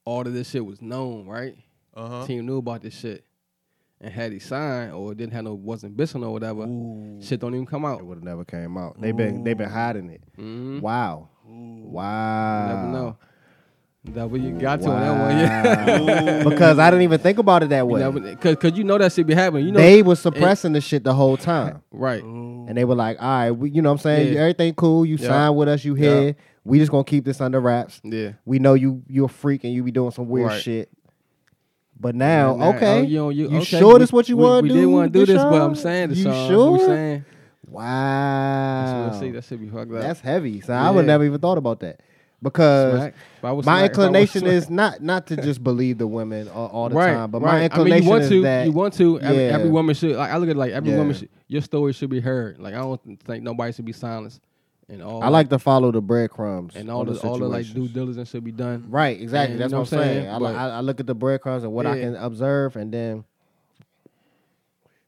all of this shit was known, right? Uh-huh. Team knew about this shit and had he signed or didn't have no wasn't bissing or whatever. Shit don't even come out. It would have never came out. They've been they've been hiding it. Mhm. Wow. Wow. Never know. Double, you got to on that one, yeah. *laughs* Because I didn't even think about it that way. Because cause you know that shit be happening. You know, they was suppressing the shit the whole time. *laughs* right? And they were like, all right, we, you know what I'm saying? Yeah. Everything cool. You Yeah. sign with us. You Yeah. here. We just going to keep this under wraps. Yeah. We know you you're a freak and you be doing some weird Right. shit. But now, Nah, nah, okay. oh, you, don't- you, You okay, sure we- this what you wanna do? We do, didn't want to do this, but I'm Deshaun? saying this. You song. sure? We saying. Wow. We'll see. That should be fucked up. That's heavy. So I would never even thought about that. Because Smack. If I was my smack- if I was inclination is not not to just believe the women all, all the right, time, but right. my I inclination mean, you want is to, that you want to. Every, Yeah. every woman should. Like, I look at it like every Yeah. woman. Should, your story should be heard. Like I don't think nobody should be silenced. And all. I like to follow the breadcrumbs and all the all the like due diligence should be done. Right, exactly. And That's what I'm saying. saying? I, But- I, I look at the breadcrumbs and what I can observe, and then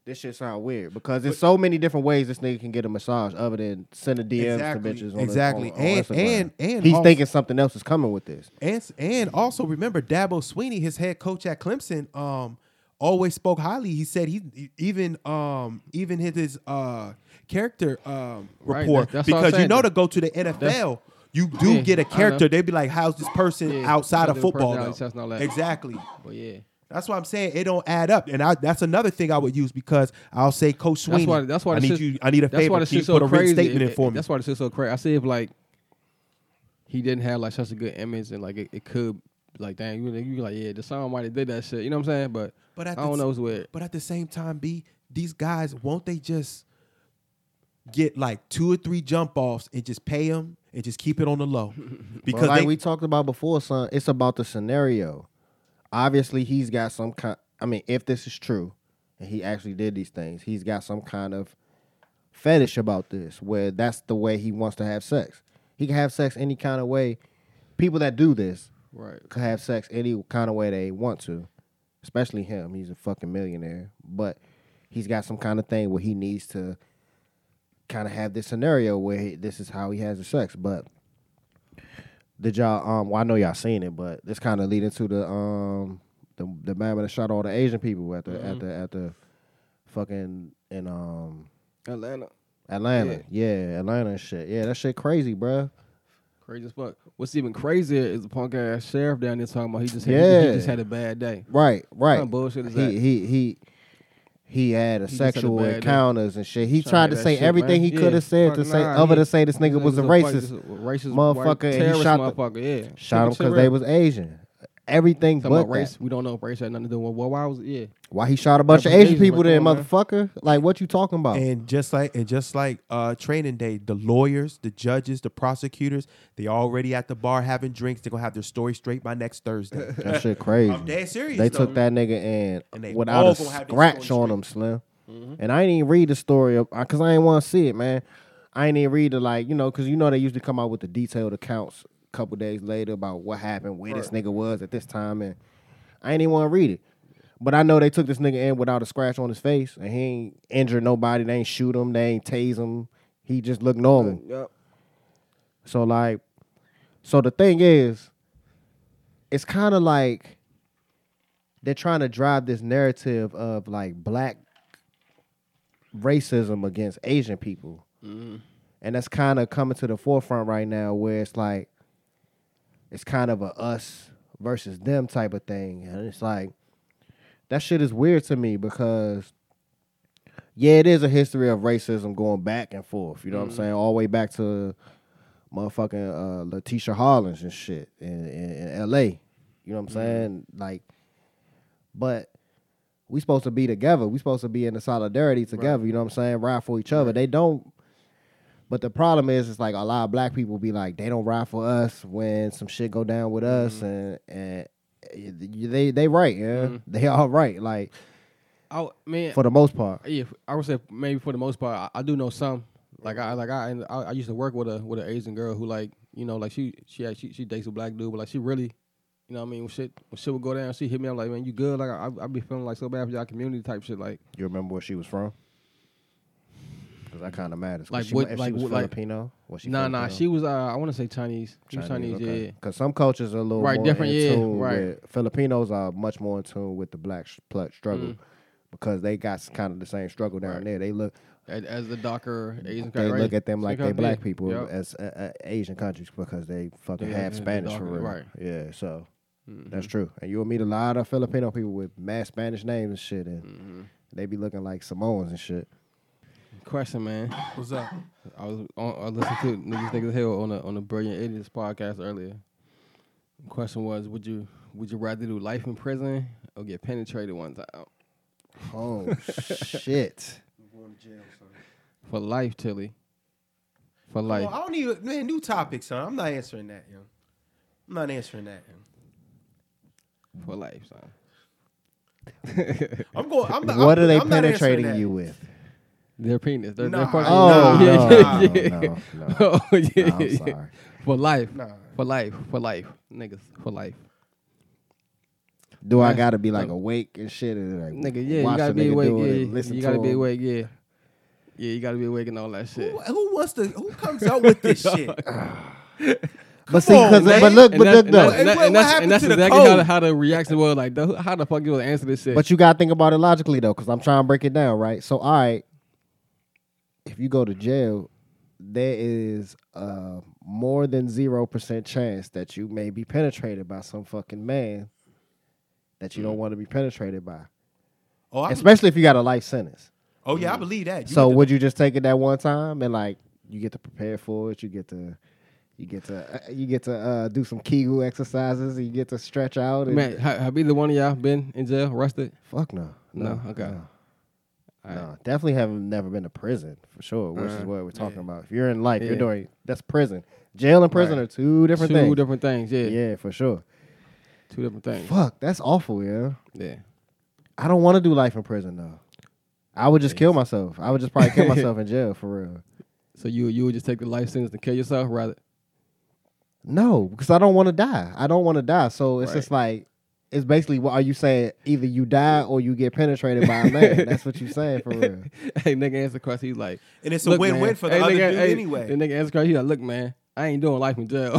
this shit sound weird because there's so many different ways this nigga can get a massage other than sending DMs Exactly, to bitches. On exactly. the, on, on And- Instagram. and- and he's also- thinking something else is coming with this. And and also remember Dabo Swinney, his head coach at Clemson, um, always spoke highly. He said he even um even his, his uh character um Right, report that- that's what I'm because you know to go to the NFL. You do Yeah, get a character. They'd be like, "How's this person Yeah, outside of football?" though? test and all that. Exactly. But yeah, That's what I'm saying. It don't add up, and I, that's another thing I would use because I'll say, Coach Swinney, that's why. That's why I need shit- you. I need a That's favor. why the Can you so put a written crazy. statement in for me? That's why the shit's so crazy. I see if like he didn't have like such a good image and like it, it could like dang you you like yeah the song might have did that shit. You know what I'm saying? But But I at the don't s- know. It's weird. But at the same time, B, these guys, won't they just get like two or three jump offs and just pay them and just keep it on the low? *laughs* Because Because like they, we talked about before, son, it's about the scenario. Obviously, he's got some kind. I mean, if this is true, and he actually did these things, he's got some kind of fetish about this, where that's the way he wants to have sex. He can have sex any kind of way. People that do this Right. can have sex any kind of way they want to, especially him. He's a fucking millionaire, but he's got some kind of thing where he needs to kind of have this scenario where he, this is how he has the sex. But did y'all? Um, well, I know y'all seen it, but this kind of leading to the um the the man that shot all the Asian people at the at the at the fucking in um Atlanta. Atlanta. Yeah. Atlanta and shit. Yeah, that shit crazy, bruh. Crazy as fuck. What's even crazier is the punk ass sheriff down there talking about he just had, Yeah. he just had a bad day. Right, right. kind of bullshit is he, that? he he he had a He just had a sexual bad day. encounters and shit. He tried to say shit, everything man. he could have said to fuck say nah, other he- than say this nigga was a racist. racist motherfucker, white and he shot the- motherfucker. Yeah, Shot him because they was Asian. Everything Talking but about race. that. We don't know if race had nothing to do with. Well, why was yeah? Why he shot a bunch of Representation, Asian people like, then, come motherfucker? Like what you talking about? and just like and just like uh, training day, the lawyers, the judges, the prosecutors, they already at the bar having drinks. They're gonna have their story straight by next Thursday. *laughs* that shit crazy. I'm dead serious. They though. took that nigga and, And they without all a gonna have their scratch story on him, Slim. Mm-hmm. And I ain't even read the story because I ain't want to see it, man. I ain't even read the like, you know, because you know they usually come out with the detailed accounts a couple days later about what happened, where this nigga was at this time, and I ain't even want to read it. But I know they took this nigga in without a scratch on his face, and he ain't injured nobody. They ain't shoot him. They ain't tase him. He just looked normal. Yep. So like, so the thing is, it's kind of like they're trying to drive this narrative of like black racism against Asian people, mm-hmm. and that's kind of coming to the forefront right now, where it's like it's kind of a us versus them type of thing, and it's like that shit is weird to me because. Yeah, it is a history of racism going back and forth. You know what I'm saying? All the way back to motherfucking uh, Latasha Harlins and shit in, in, in L.A. You know what I'm saying? Like, but we supposed to be together. We supposed to be in the solidarity together. You know what I'm saying? Ride for each other. They don't. But the problem is, it's like a lot of black people be like, they don't ride for us when some shit go down with us, mm-hmm. and and they they right, yeah, mm-hmm. they all right. Like I man, for the most part. yeah, I would say maybe for the most part, I, I do know some. Like I like I, I I used to work with a with an Asian girl who like you know like she she had, she she dates a black dude, but like she really You know what I mean? When shit, when shit would go down, she hit me. I'm like, man, you good? Like, I, I be feeling like so bad for y'all community type shit. Like, You remember where she was from? Because that kind of matters. 'Cause Like she, what- If like she was like- Filipino, was she nah, nah, Filipino? she was. Uh, I want to say Chinese. She was Chinese, yeah. Because some cultures are a little Right, more different, in yeah, tune right. with Filipinos are much more in tune with the black sh- struggle Mm. because they got kind of the same struggle down Right. there. They look As, the darker Asian they country, look at them like they black people Yep. as uh, uh, Asian countries because they fucking Yeah, have Spanish for real. right. Yeah, so Mhm. that's true. And you'll meet a lot of Filipino people with mad Spanish names and shit, and Mhm. they be looking like Samoans and shit. Question, man. What's up? I was on, I listened to niggas niggas hill on a on a brilliant idiots podcast earlier. Question was, would you would you rather do life in prison or get penetrated one time Oh *laughs* shit! for life, Tilly? For life, on, I don't even man. New topic, son. I'm not answering that, yo. I'm not answering that. Yo. for life, son. I'm going. I'm not, what I'm, are they I'm penetrating you with? Their penis. Their, their Nah. fucking- Oh Nah, no, nah, *laughs* no, yeah. no, no. *laughs* oh yeah, No, I'm yeah. sorry. For life, Nah. for life, for life, niggas, for life. Do I gotta be like awake and shit? And like Nigga, yeah, watch you gotta be awake. do it and Yeah, listen you gotta be him? awake. Yeah, yeah, you gotta be awake and all that shit. Who, who wants to? Who comes out with this *laughs* shit? But see, on, 'cause- but look, but that's- look though. that's- and that- and that's and that's to the exactly how the, how the reaction was. Like, the- how the fuck you gonna answer this shit? But you gotta think about it logically though, because I'm trying to break it down, right? So, all right, if you go to jail, there is a more than zero percent chance that you may be penetrated by some fucking man that you don't Mm. want to be penetrated by, Oh, I, especially if you got a life sentence. oh yeah, I believe that. You so, get the- would you just take it that one time and like you get to prepare for it? You get to. You get to uh, you get to uh, do some Kegel exercises. And you get to stretch out. And, man, ha- have either one of y'all been in jail, arrested? Fuck no. No? Okay. No. All No, right. definitely haven't never been to prison for sure, which is Uh, what we're talking yeah. about. If you're in life, you're doing that's prison. Jail and prison Right. are two different Two things. different things. Yeah. yeah, for sure. two different things. Fuck, that's awful, yeah. Yeah. I don't want to do life in prison though. I would just kill myself. I would just probably kill *laughs* myself in jail for real. So you you would just take the life sentence and kill yourself, rather? No, because I don't want to die. I don't want to die. So it's Right. just like it's basically what are you saying? Either you die or you get penetrated by a man. *laughs* that's what you're saying for real. *laughs* hey, nigga, answer the question. He's like, and it's a win-win man. for the hey, other nigga, dude hey, anyway. The nigga answer the question. He's like, look, man, I ain't doing life in jail. *laughs*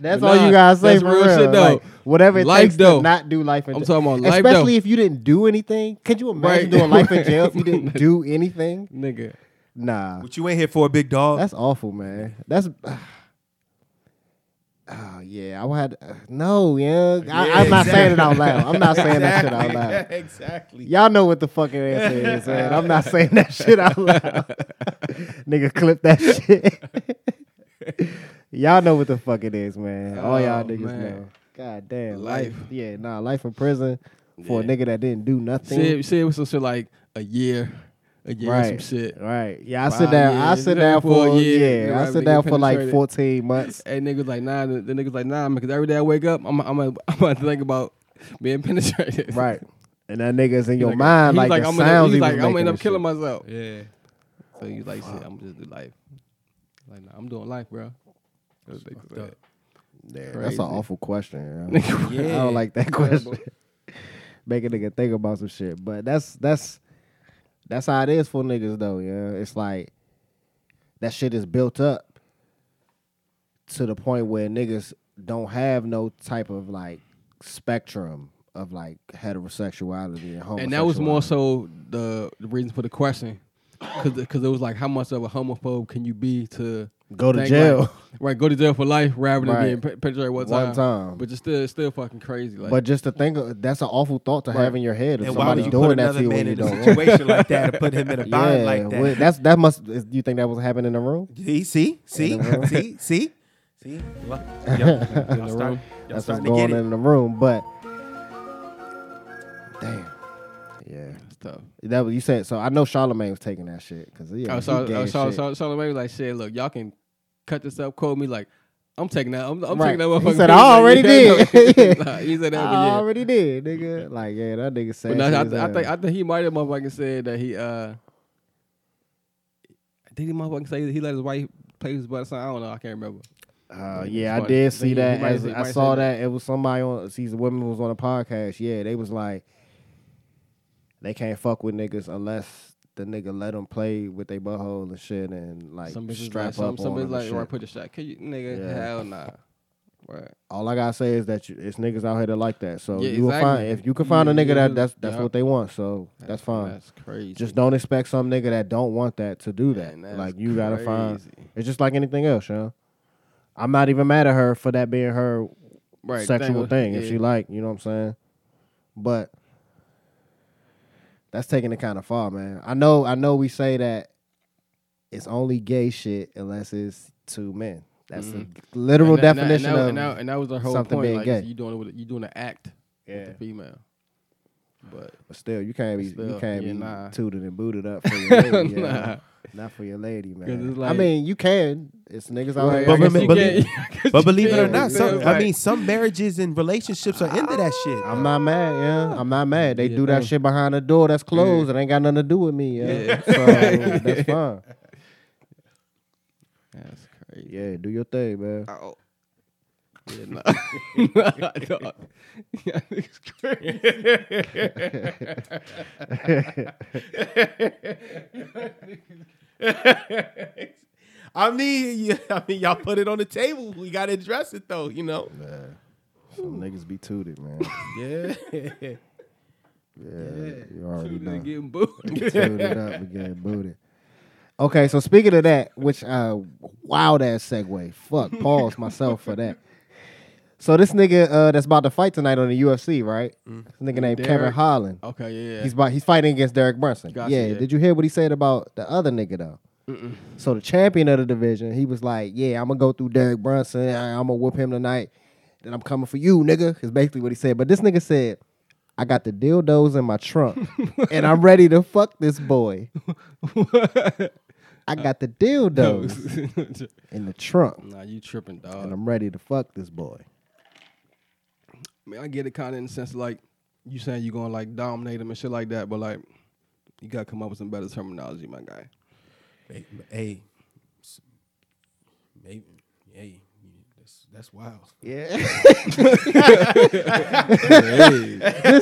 That's But all nah, you gotta say that's for real real. shit, though. Like, whatever it Life, takes though. to not do life in jail. I'm jail. talking about life, Especially though. if you didn't do anything. Could you imagine Right. doing life in jail if you didn't do anything? nigga. Nah, what you ain't here for, a big dog? that's awful, man. That's. *sighs* Oh yeah, I would. Uh, no, yeah, I, Yeah, I'm not saying it out loud. I'm not saying that shit out Exactly. loud. *laughs* exactly. Y'all know what the fucking answer is, man. I'm not saying that shit out loud. *laughs* Nigga, clip that shit. y'all know what the fuck it is, man. All y'all Oh, niggas man. know. God damn. Life. Yeah, nah, life in prison for a nigga that didn't do nothing. See, see, it was some shit like a year, a year, and Right. some shit. Right. Yeah, I Five sit down. I sit *laughs* down for a for year, yeah. you I sit nigga down for like 14 months. And niggas like, nah, the, the niggas like, nah, because every day I wake up, I'm, I'm, I'm, *laughs* I'm about to think about being *laughs* penetrated. Right. And that nigga's in He's your like, mind he's like, the I'm sounds gonna, he's like, I'm gonna end up killing shit. myself. Yeah. So he's like, shit, I'm just do life. Like, nah, I'm doing life, bro. That's what they fucked said. up. Yeah, that's an awful question. yo. I don't like that question. Make a nigga think about some shit. But that's that's that's how it is for niggas though, yeah. It's like that shit is built up to the point where niggas don't have no type of like spectrum of like heterosexuality and homosexuality. And that was more so the, the reason for the question. Because it was like, how much of a homophobe can you be to go to think jail like- right? Go to jail for life rather than Right. being pe- penetrated one time. one time. But it's still, still fucking crazy. Like, But just to think of, that's an awful thought to Right. have in your head if And why would somebody's you doing put that another to you when man you in don't a situation like that and put him in a *laughs* bind Yeah, like that? well, that's that must. You think that was happening in the room? See, see, see, In the room. see, see, see. Well, yep. *laughs* in Y'all the start- room. y'all That's what's starting to going get on in the room. But damn, yeah, it's tough. that was you said. So I know Charlamagne was taking that shit because yeah, I he saw, gay I as saw, shit. saw, saw like shit. Look, y'all can cut this up, quote me like. I'm taking that. I'm, I'm Right. taking that. He said, "I like, *laughs* already yeah, did." *laughs* nah, he said *laughs* that, I yeah. already did, nigga. Like yeah, that nigga said. No, I, th- I think I think he might have motherfucking said that he uh did he motherfucking say that he let his wife play his butt or something? I don't know. I can't remember. Uh, yeah, I did see that. he as say- I saw that. that. It was somebody on. See, the women was on a podcast. Yeah, they was like, they can't fuck with niggas unless the nigga let them play with their butthole and shit, and like some strap like, some, up some on them. like, shit. put the shot. Can you, nigga? Yeah. Hell nah. Right. All I gotta say is that you, it's niggas out here that like that. So Yeah, you will find if you can find a nigga yeah, that that's that's yeah. what they want. So that's, fine. That's crazy. Just don't expect some nigga that don't want that to do that. Man, like you gotta find. It's just like anything else, you know. I'm not even mad at her for that being her right, sexual was- thing if yeah. she like, you know what I'm saying? But that's taking it kind of far, man. I know I know we say that it's only gay shit unless it's two men. That's the mm-hmm. literal And that- and that- definition and that, of and that, and that was the whole something point. being like, gay. You doing it with you doing an act yeah. with the female. But But still, you can't be you can't yeah, be nah. tooted and booted up for *laughs* your lady. yeah. Nah. *laughs* Not for your lady, man. it's I mean, you can. It's niggas out Right, here. But remember- believe- can't- I guess But *laughs* believe it or not, some, I mean, some marriages and relationships are into that shit. *laughs* I'm not mad, yeah. I'm not mad. They Yeah, do that thing. shit behind the door that's closed. It ain't got nothing to do with me, yeah. Yeah. So that's fine. That's crazy. Yeah, do your thing, man. Oh. Yeah, nah. nah. Yeah, it's crazy. *laughs* I mean, I mean, y'all put it on the table. We got to address it though, you know. Man, some niggas be tooted, man. Yeah. *laughs* Yeah, you already They know. getting booed. Tooted up and getting booted. Okay, so speaking of that, which uh wild ass segue. Fuck, pause myself for that. So this nigga uh that's about to fight tonight on the UFC, right? This nigga named Kevin Holland. Okay, yeah, yeah. He's about, he's fighting against Derek Brunson. Gotcha, yeah. yeah. Did you hear what he said about the other nigga though? So the champion of the division, he was like, "Yeah, I'm gonna go through Derek Brunson. I, am gonna whoop him tonight. Then I'm coming for you, nigga." Is basically what he said. But this nigga said, "I got the dildos in my trunk, *laughs* and I'm ready to fuck this boy. *laughs* I got the dildos *laughs* in the trunk, nah, you tripping, dog. and I'm ready to fuck this boy." I mean, I get it kind of in the sense of like you saying you're gonna like dominate him and shit like that, but like you gotta come up with some better terminology, my guy. Hey, hey, maybe, hey, that's that's wild. Yeah. *laughs* this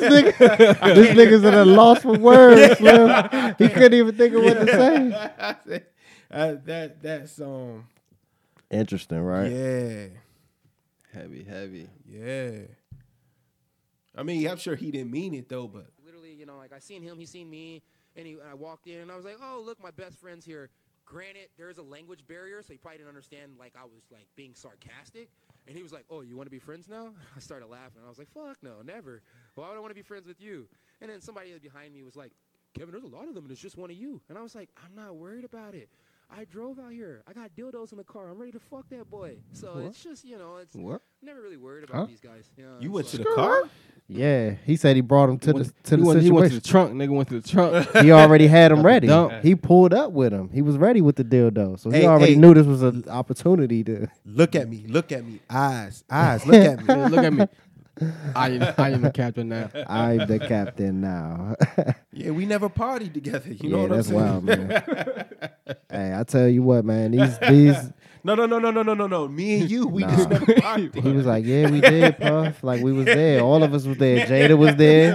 nigga, this nigga's at a loss for words, Slim. He couldn't even think of what to say. *laughs* uh, that that's um, Interesting, right? yeah, Heavy, heavy. yeah. I mean, I'm sure he didn't mean it though, but literally, you know, like I seen him, he seen me, and he, and I walked in, and I was like, oh, look, my best friend's here. Granted, there's a language barrier, so he probably didn't understand, like, I was, like, being sarcastic. And he was like, oh, you want to be friends now? *laughs* I started laughing, and I was like, fuck no, never. Why would I want to be friends with you? And then somebody behind me was like, Kevin, there's a lot of them, and it's just one of you. And I was like, I'm not worried about it. I drove out here. I got dildos in the car. I'm ready to fuck that boy. So it's just, you know, it's What? never really worried about Huh? these guys. You, know, you it's went to the car. Yeah, he said he brought him to the Went- to he the went, he went to the trunk. Nigga went to the trunk. *laughs* He already had him *laughs* ready. Dump. He pulled up with him. He was ready with the dildo, so he Hey, already hey. knew this was an opportunity to. Look at me, look at me, eyes, eyes, look at me. *laughs* Look at me. I am, I am the captain now. I'm the captain now. Yeah, we never partied together. You know yeah, what I'm that's saying? wild, man. hey, I tell you what, man. These these No, no, no, no, no, no, no, no. Me and you, we *laughs* Nah. just never partied. He was like, "Yeah, we did, Puff. Like we was there. All of us was there. Jada was *laughs* there.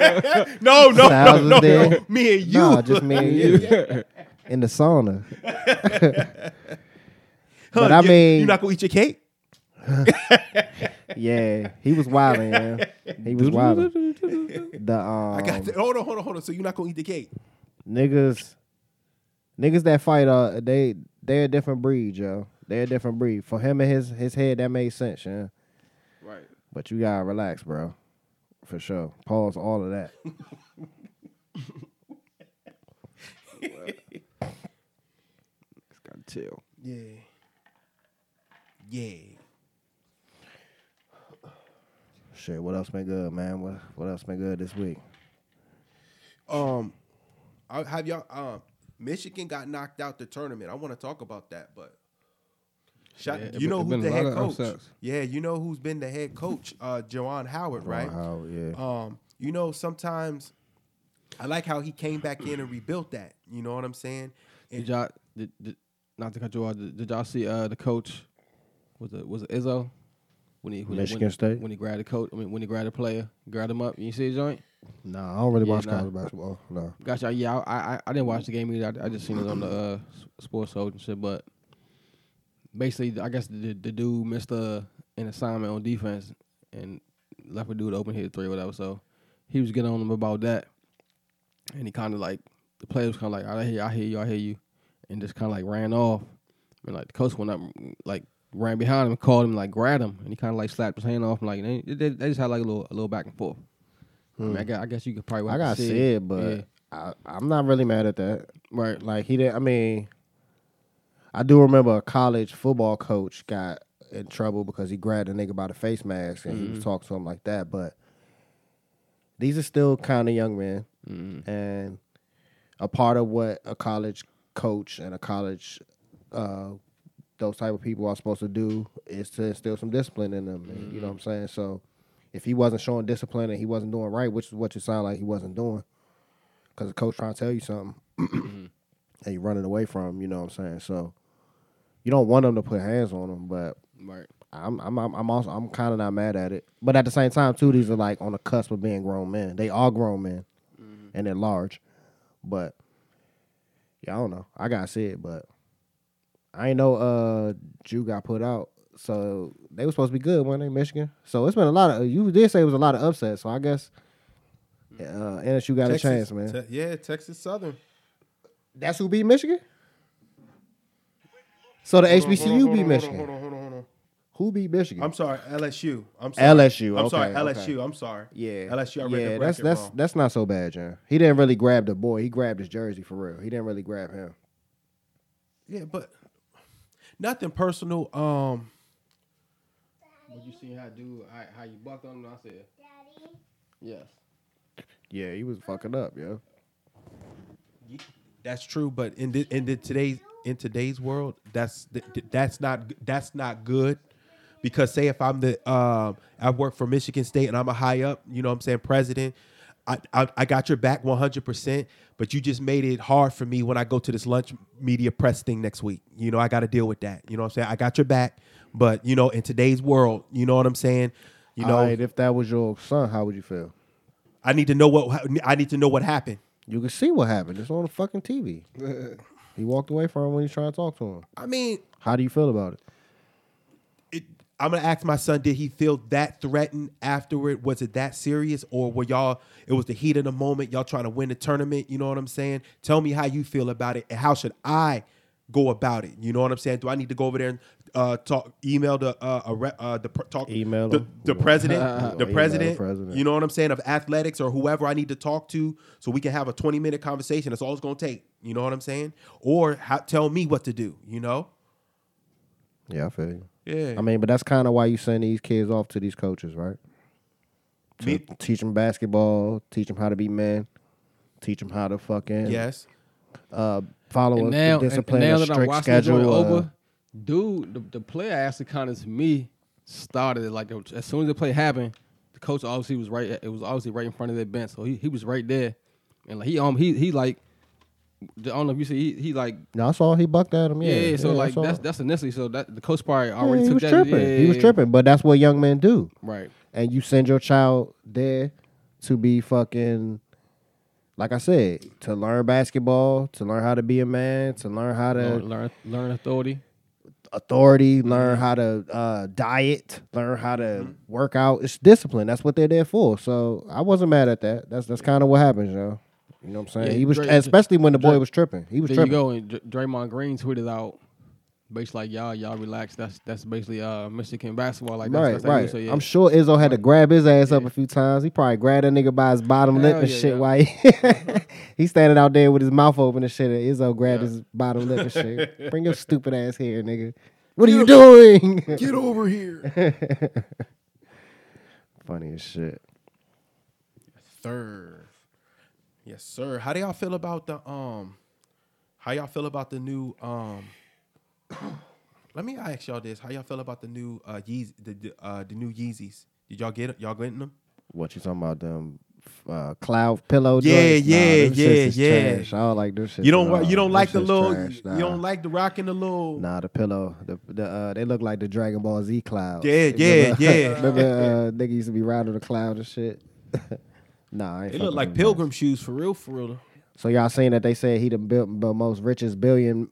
no, no, Styles no, was no, there. no. Me and you. Nah, just me and you *laughs* in the sauna." but I You- mean, you're not gonna eat your cake. yeah, he was wilding. Yeah, he was wilding. The um, I got. The, hold on, hold on, hold on. So you're not gonna eat the cake? niggas, niggas that fight, uh, they they're a different breed, yo. They're a different breed. For him and his his head, that made sense, yeah. Right. But you gotta relax, bro. For sure. Pause all of that. Just gotta chill. Yeah. Yeah. Shit, what else been good, man? What what else been good this week? Um, I have y'all. Um, Michigan got knocked out the tournament. I want to talk about that, but. Shout, Yeah, you know it who's the head coach? Yeah, you know who's been the head coach? Uh, Juwan Howard, right? Wow, yeah. Um, you know, sometimes I like how he came back in and rebuilt that. You know what I'm saying? Did y'all, did, did, not to cut you off, did, did y'all see uh, the coach was it was it Izzo when he when, Michigan when, State? when he grabbed the coach. I mean, when he grabbed the player, grabbed him up. You see the joint? Nah, I don't really Yeah, watch nah. college basketball. No. Gotcha. Yeah, I, I I didn't watch the game either. I, I just seen it on the uh, sports show and shit. But basically, I guess the, the dude missed uh, an assignment on defense and left a dude open hit three or whatever. So he was getting on him about that, and he kind of like the player was kind of like, I hear, you, I hear you, I hear you, and just kind of like ran off. And like the coach went up, like ran behind him and called him, like grabbed him, and he kind of like slapped his hand off, and like they, they, they just had like a little a little back and forth. I, mean, I, guess, I guess you could probably Hmm. I got to see it, but Yeah. I, I'm not really mad at that. Right. Like he did. I mean, I do remember a college football coach got in trouble because he grabbed a nigga by the face mask and he was mm-hmm. talking to him like that. But these are still kind of young men, mm-hmm. and a part of what a college coach and a college uh, those type of people are supposed to do is to instill some discipline in them. and you know mm-hmm. what I'm saying? So if he wasn't showing discipline and he wasn't doing right, which is what you sound like he wasn't doing, because the coach trying to tell you something *clears throat* and you're running away from him, you know what I'm saying? So you don't want them to put hands on them, but Right. I'm I'm I'm, I'm also I'm kind of not mad at it. But at the same time, too, these are like on the cusp of being grown men. They are grown men, and they're large. But yeah, I don't know. I gotta see it, but I ain't know uh Jew got put out. So they were supposed to be good, weren't they, Michigan? So it's been a lot of you did say it was a lot of upsets. So I guess uh NSU got Texas, a chance, man. Te- yeah, Texas Southern. That's who beat Michigan. So the HBCU beat Michigan. Hold on, hold on, hold on. Who beat Michigan? I'm sorry, LSU. I'm sorry. LSU, I'm sorry, okay, LSU. okay. I'm sorry. Yeah, LSU. I read yeah, the that's that's wrong. that's not so bad, John. He didn't really grab the boy. He grabbed his jersey for real. He didn't really grab him. Yeah, but nothing personal. Um, But you see how dude how, how you bucked on him? I said, yes. Yeah, he was fucking up, yo. that's true. But in the, in the today's in today's world, that's th- th- that's not that's not good. Because say if I'm the um I work for Michigan State and I'm a high up, you know what I'm saying, president, I, I I got your back 100%, but you just made it hard for me when I go to this lunch media press thing next week. You know, I got to deal with that. You know what I'm saying? I got your back, but you know, in today's world, you know what I'm saying? You know, All right, if that was your son, how would you feel? I need to know what I need to know what happened. You can see what happened. It's on the fucking TV. *laughs* he walked away from him when he's trying to talk to him. I mean, How do you feel about it? it, I'm gonna ask my son, did he feel that threatened afterward? Was it that serious, or were y'all? It was the heat of the moment. Y'all trying to win the tournament. You know what I'm saying? Tell me how you feel about it, and how should I go about it? You know what I'm saying? Do I need to go over there and uh, talk, email the uh, a re- uh, the talk, Email the, the president, *laughs* the the president, president. You know what I'm saying of athletics or whoever I need to talk to, so we can have a 20 minute conversation. That's all it's gonna take. You know what I'm saying? Or ha- tell me what to do. You know? Yeah, I feel you. Yeah. I mean, but that's kind of why you send these kids off to these coaches, right? To Me- teach them basketball, teach them how to be men, teach them how to fucking yes. uh, follow And a now, and, discipline, and now a that I'm strict schedule. joint uh, over, dude, the, the player actually kind of to me started it like as soon as the play happened, the coach obviously was right. It was obviously right in front of their bench, so he, he was right there, and like he um he he like I don't know if you see he, he like no, I saw he bucked at him. yeah, Yeah, so I like that's that's initially so that the coach probably Yeah, already he took was that tripping. yeah, he was yeah, tripping, but that's what young men do. right and you send your child there to be fucking like I said, to learn basketball, to learn how to be a man, to learn how to learn learn authority authority, learn how to uh, diet, learn how to work out. It's discipline. That's what they're there for. So I wasn't mad at that. That's that's kind of what happens, yo. You know what I'm saying? Yeah, he was, especially when the boy was tripping. He was there tripping. you go and Dr- Draymond Green tweeted out basically like y'all y'all relax that's that's basically uh Michigan basketball like that's, right, that's how it right. is. So, yeah. I'm sure Izzo had to grab his ass up a few times. He probably grabbed that nigga by his bottom lip and yeah, shit yeah. while he *laughs* he's standing out there with his mouth open and shit. And Izzo grabbed Yeah. his bottom lip and shit. *laughs* Bring your stupid ass here, nigga. What are you doing? *laughs* Get over here. Funny as shit. Third. Yes, sir. How do y'all feel about the um how y'all feel about the new um let me ask y'all this. How y'all feel about the new uh Yeezy the, the uh the new Yeezys? Did y'all get? Y'all getting them? What you talking about? Them uh, cloud pillow. Yeah, joints. Yeah, shits yeah, yeah. Trash. I don't like this shit. You don't at wa- all. you don't like the little trash. Nah. you don't like the rocking the little Nah, the pillow. The the uh, they look like the Dragon Ball Z cloud. Yeah, yeah, yeah. *laughs* Remember, uh, nigga used to be riding the cloud and shit. *laughs* nah, I ain't They look like pilgrim shoes for real, for real. So y'all seen that they said he the most richest billion,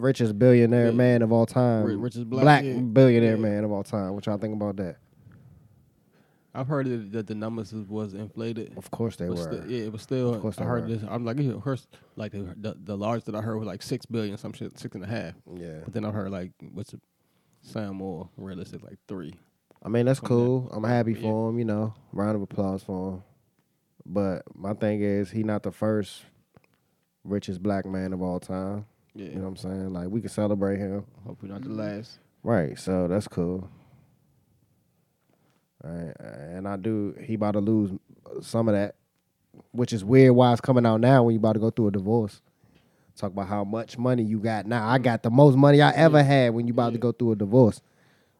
richest billionaire Yeah. man of all time, Ri- richest black- yeah. billionaire Yeah. man of all time. What y'all think about that? I've heard that, that the numbers was- inflated. Of course they were. still, yeah, it was still. Of course I heard were. this. I'm like, you heard like the, the the largest that I heard was like six billion, some shit, six and a half. Yeah, But then I heard like what's it, sound more realistic, like three. I mean that's cool. I'm happy for him. You know, round of applause for him. But my thing is, he not the first richest black man of all time. Yeah, You know what I'm saying? Like we can celebrate him. hopefully not the last. Right, so that's cool. Right, and I do. He about to lose some of that, which is weird. Why it's coming out now when you about to go through a divorce? Talk about how much money you got now. I got the most money I ever had when you about to go through a divorce.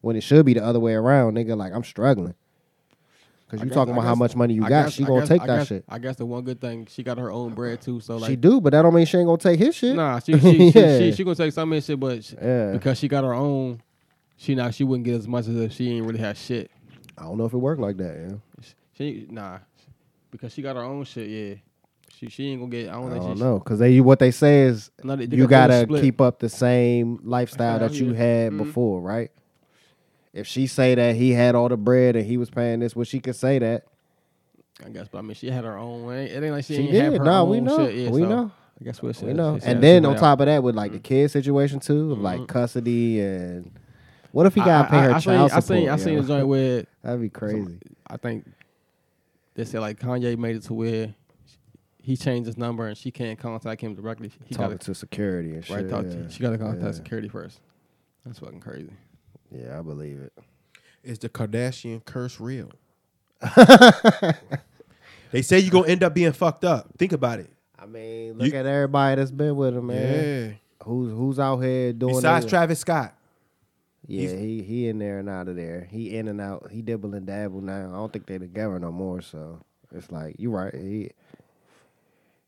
When it should be the other way around, nigga. Like I'm struggling. Cause you talking about how much money you I got, guess- she gonna guess- take I that guess- shit. I guess the one good thing she got her own bread too. So like, she do, but that don't mean she ain't gonna take his shit. nah, she *laughs* she, she, Yeah. she she gonna take some of his shit, but she, Yeah. because she got her own, she not she wouldn't get as much as if she ain't really had shit. I don't know if it worked like that. Yeah. She nah, because she got her own shit. Yeah, she she ain't gonna get. I don't, I don't she, know, cause they what they say is No, they- they you gotta keep up the same lifestyle that you had Mhm. before, right? If she say that he had all the bread and he was paying this, well, she could say that. I guess, but I mean, she had her own. way. it ain't like she, She have did. her No, own we know. shit. Yeah, We so know. I guess we'll see. We know. And then on out. top of that, with like the kid situation too, of like Mhm. custody and what if he got to pay I- her I, seen, child I support? seen, I seen a joint where *laughs* That'd be crazy. I think they said like Kanye made it to where he changed his number and she can't contact him directly. He Talking got to security and shit. right. Talk yeah. to, she got to contact Yeah. security first. That's fucking crazy. Yeah, I believe it. Is the Kardashian curse real? *laughs* they say you're gonna end up being fucked up. Think about it. I mean, look You- at everybody that's been with him, man. Who's who's out here doing? Besides their- Travis Scott. Yeah, He's- he he in there and out of there. He in and out. He dibble and dabble now. I don't think they together no more. So it's like you're right. He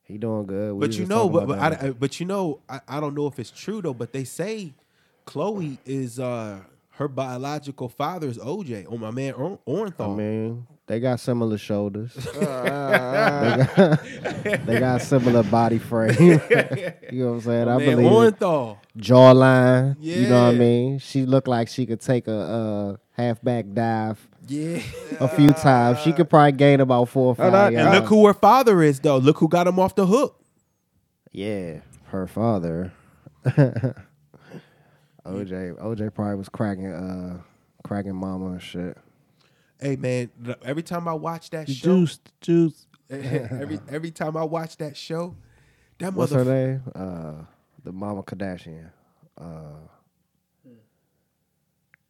he doing good. We But was you just know, talking but, about but, that. I, I- but you know, I, I don't know if it's true though. But they say Khloé is uh her biological father is OJ. Oh my man, Or- I Orenthal. mean, they got similar shoulders. *laughs* they, got, they got similar body frame. *laughs* you know what I'm saying? My I man, believe it. Orenthal. jawline. You know what I mean? She looked like she could take a, uh halfback dive Yeah. a few times. She could probably gain about four or five. And yards. look who her father is though. Look who got him off the hook. Yeah, her father. *laughs* OJ, OJ probably was cracking, uh, cracking mama and shit. Hey man, every time I watch that show, juice. juice. *laughs* every every time I watch that show, that What's her name? Uh, the Mama Kardashian. Uh,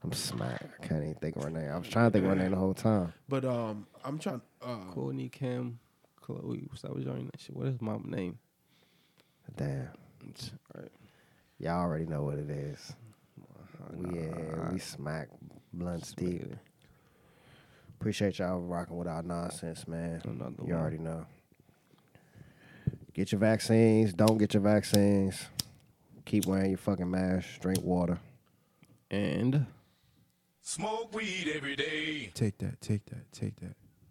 I'm smacked. I can't even think of her name. I was trying to think of her name the whole time. But um, I'm trying. Uh, Kourtney, Kim, Khloé. What's that was your name? Shit, What is mama name? Damn, Right. y'all already know what it is. Oh, we yeah, we smack blunts deep. Appreciate y'all rocking with our nonsense, man. Another You one. already know. Get your vaccines. Don't get your vaccines. Keep wearing your fucking mask. Drink water. And Smoke weed every day. take that. Take that. Take that.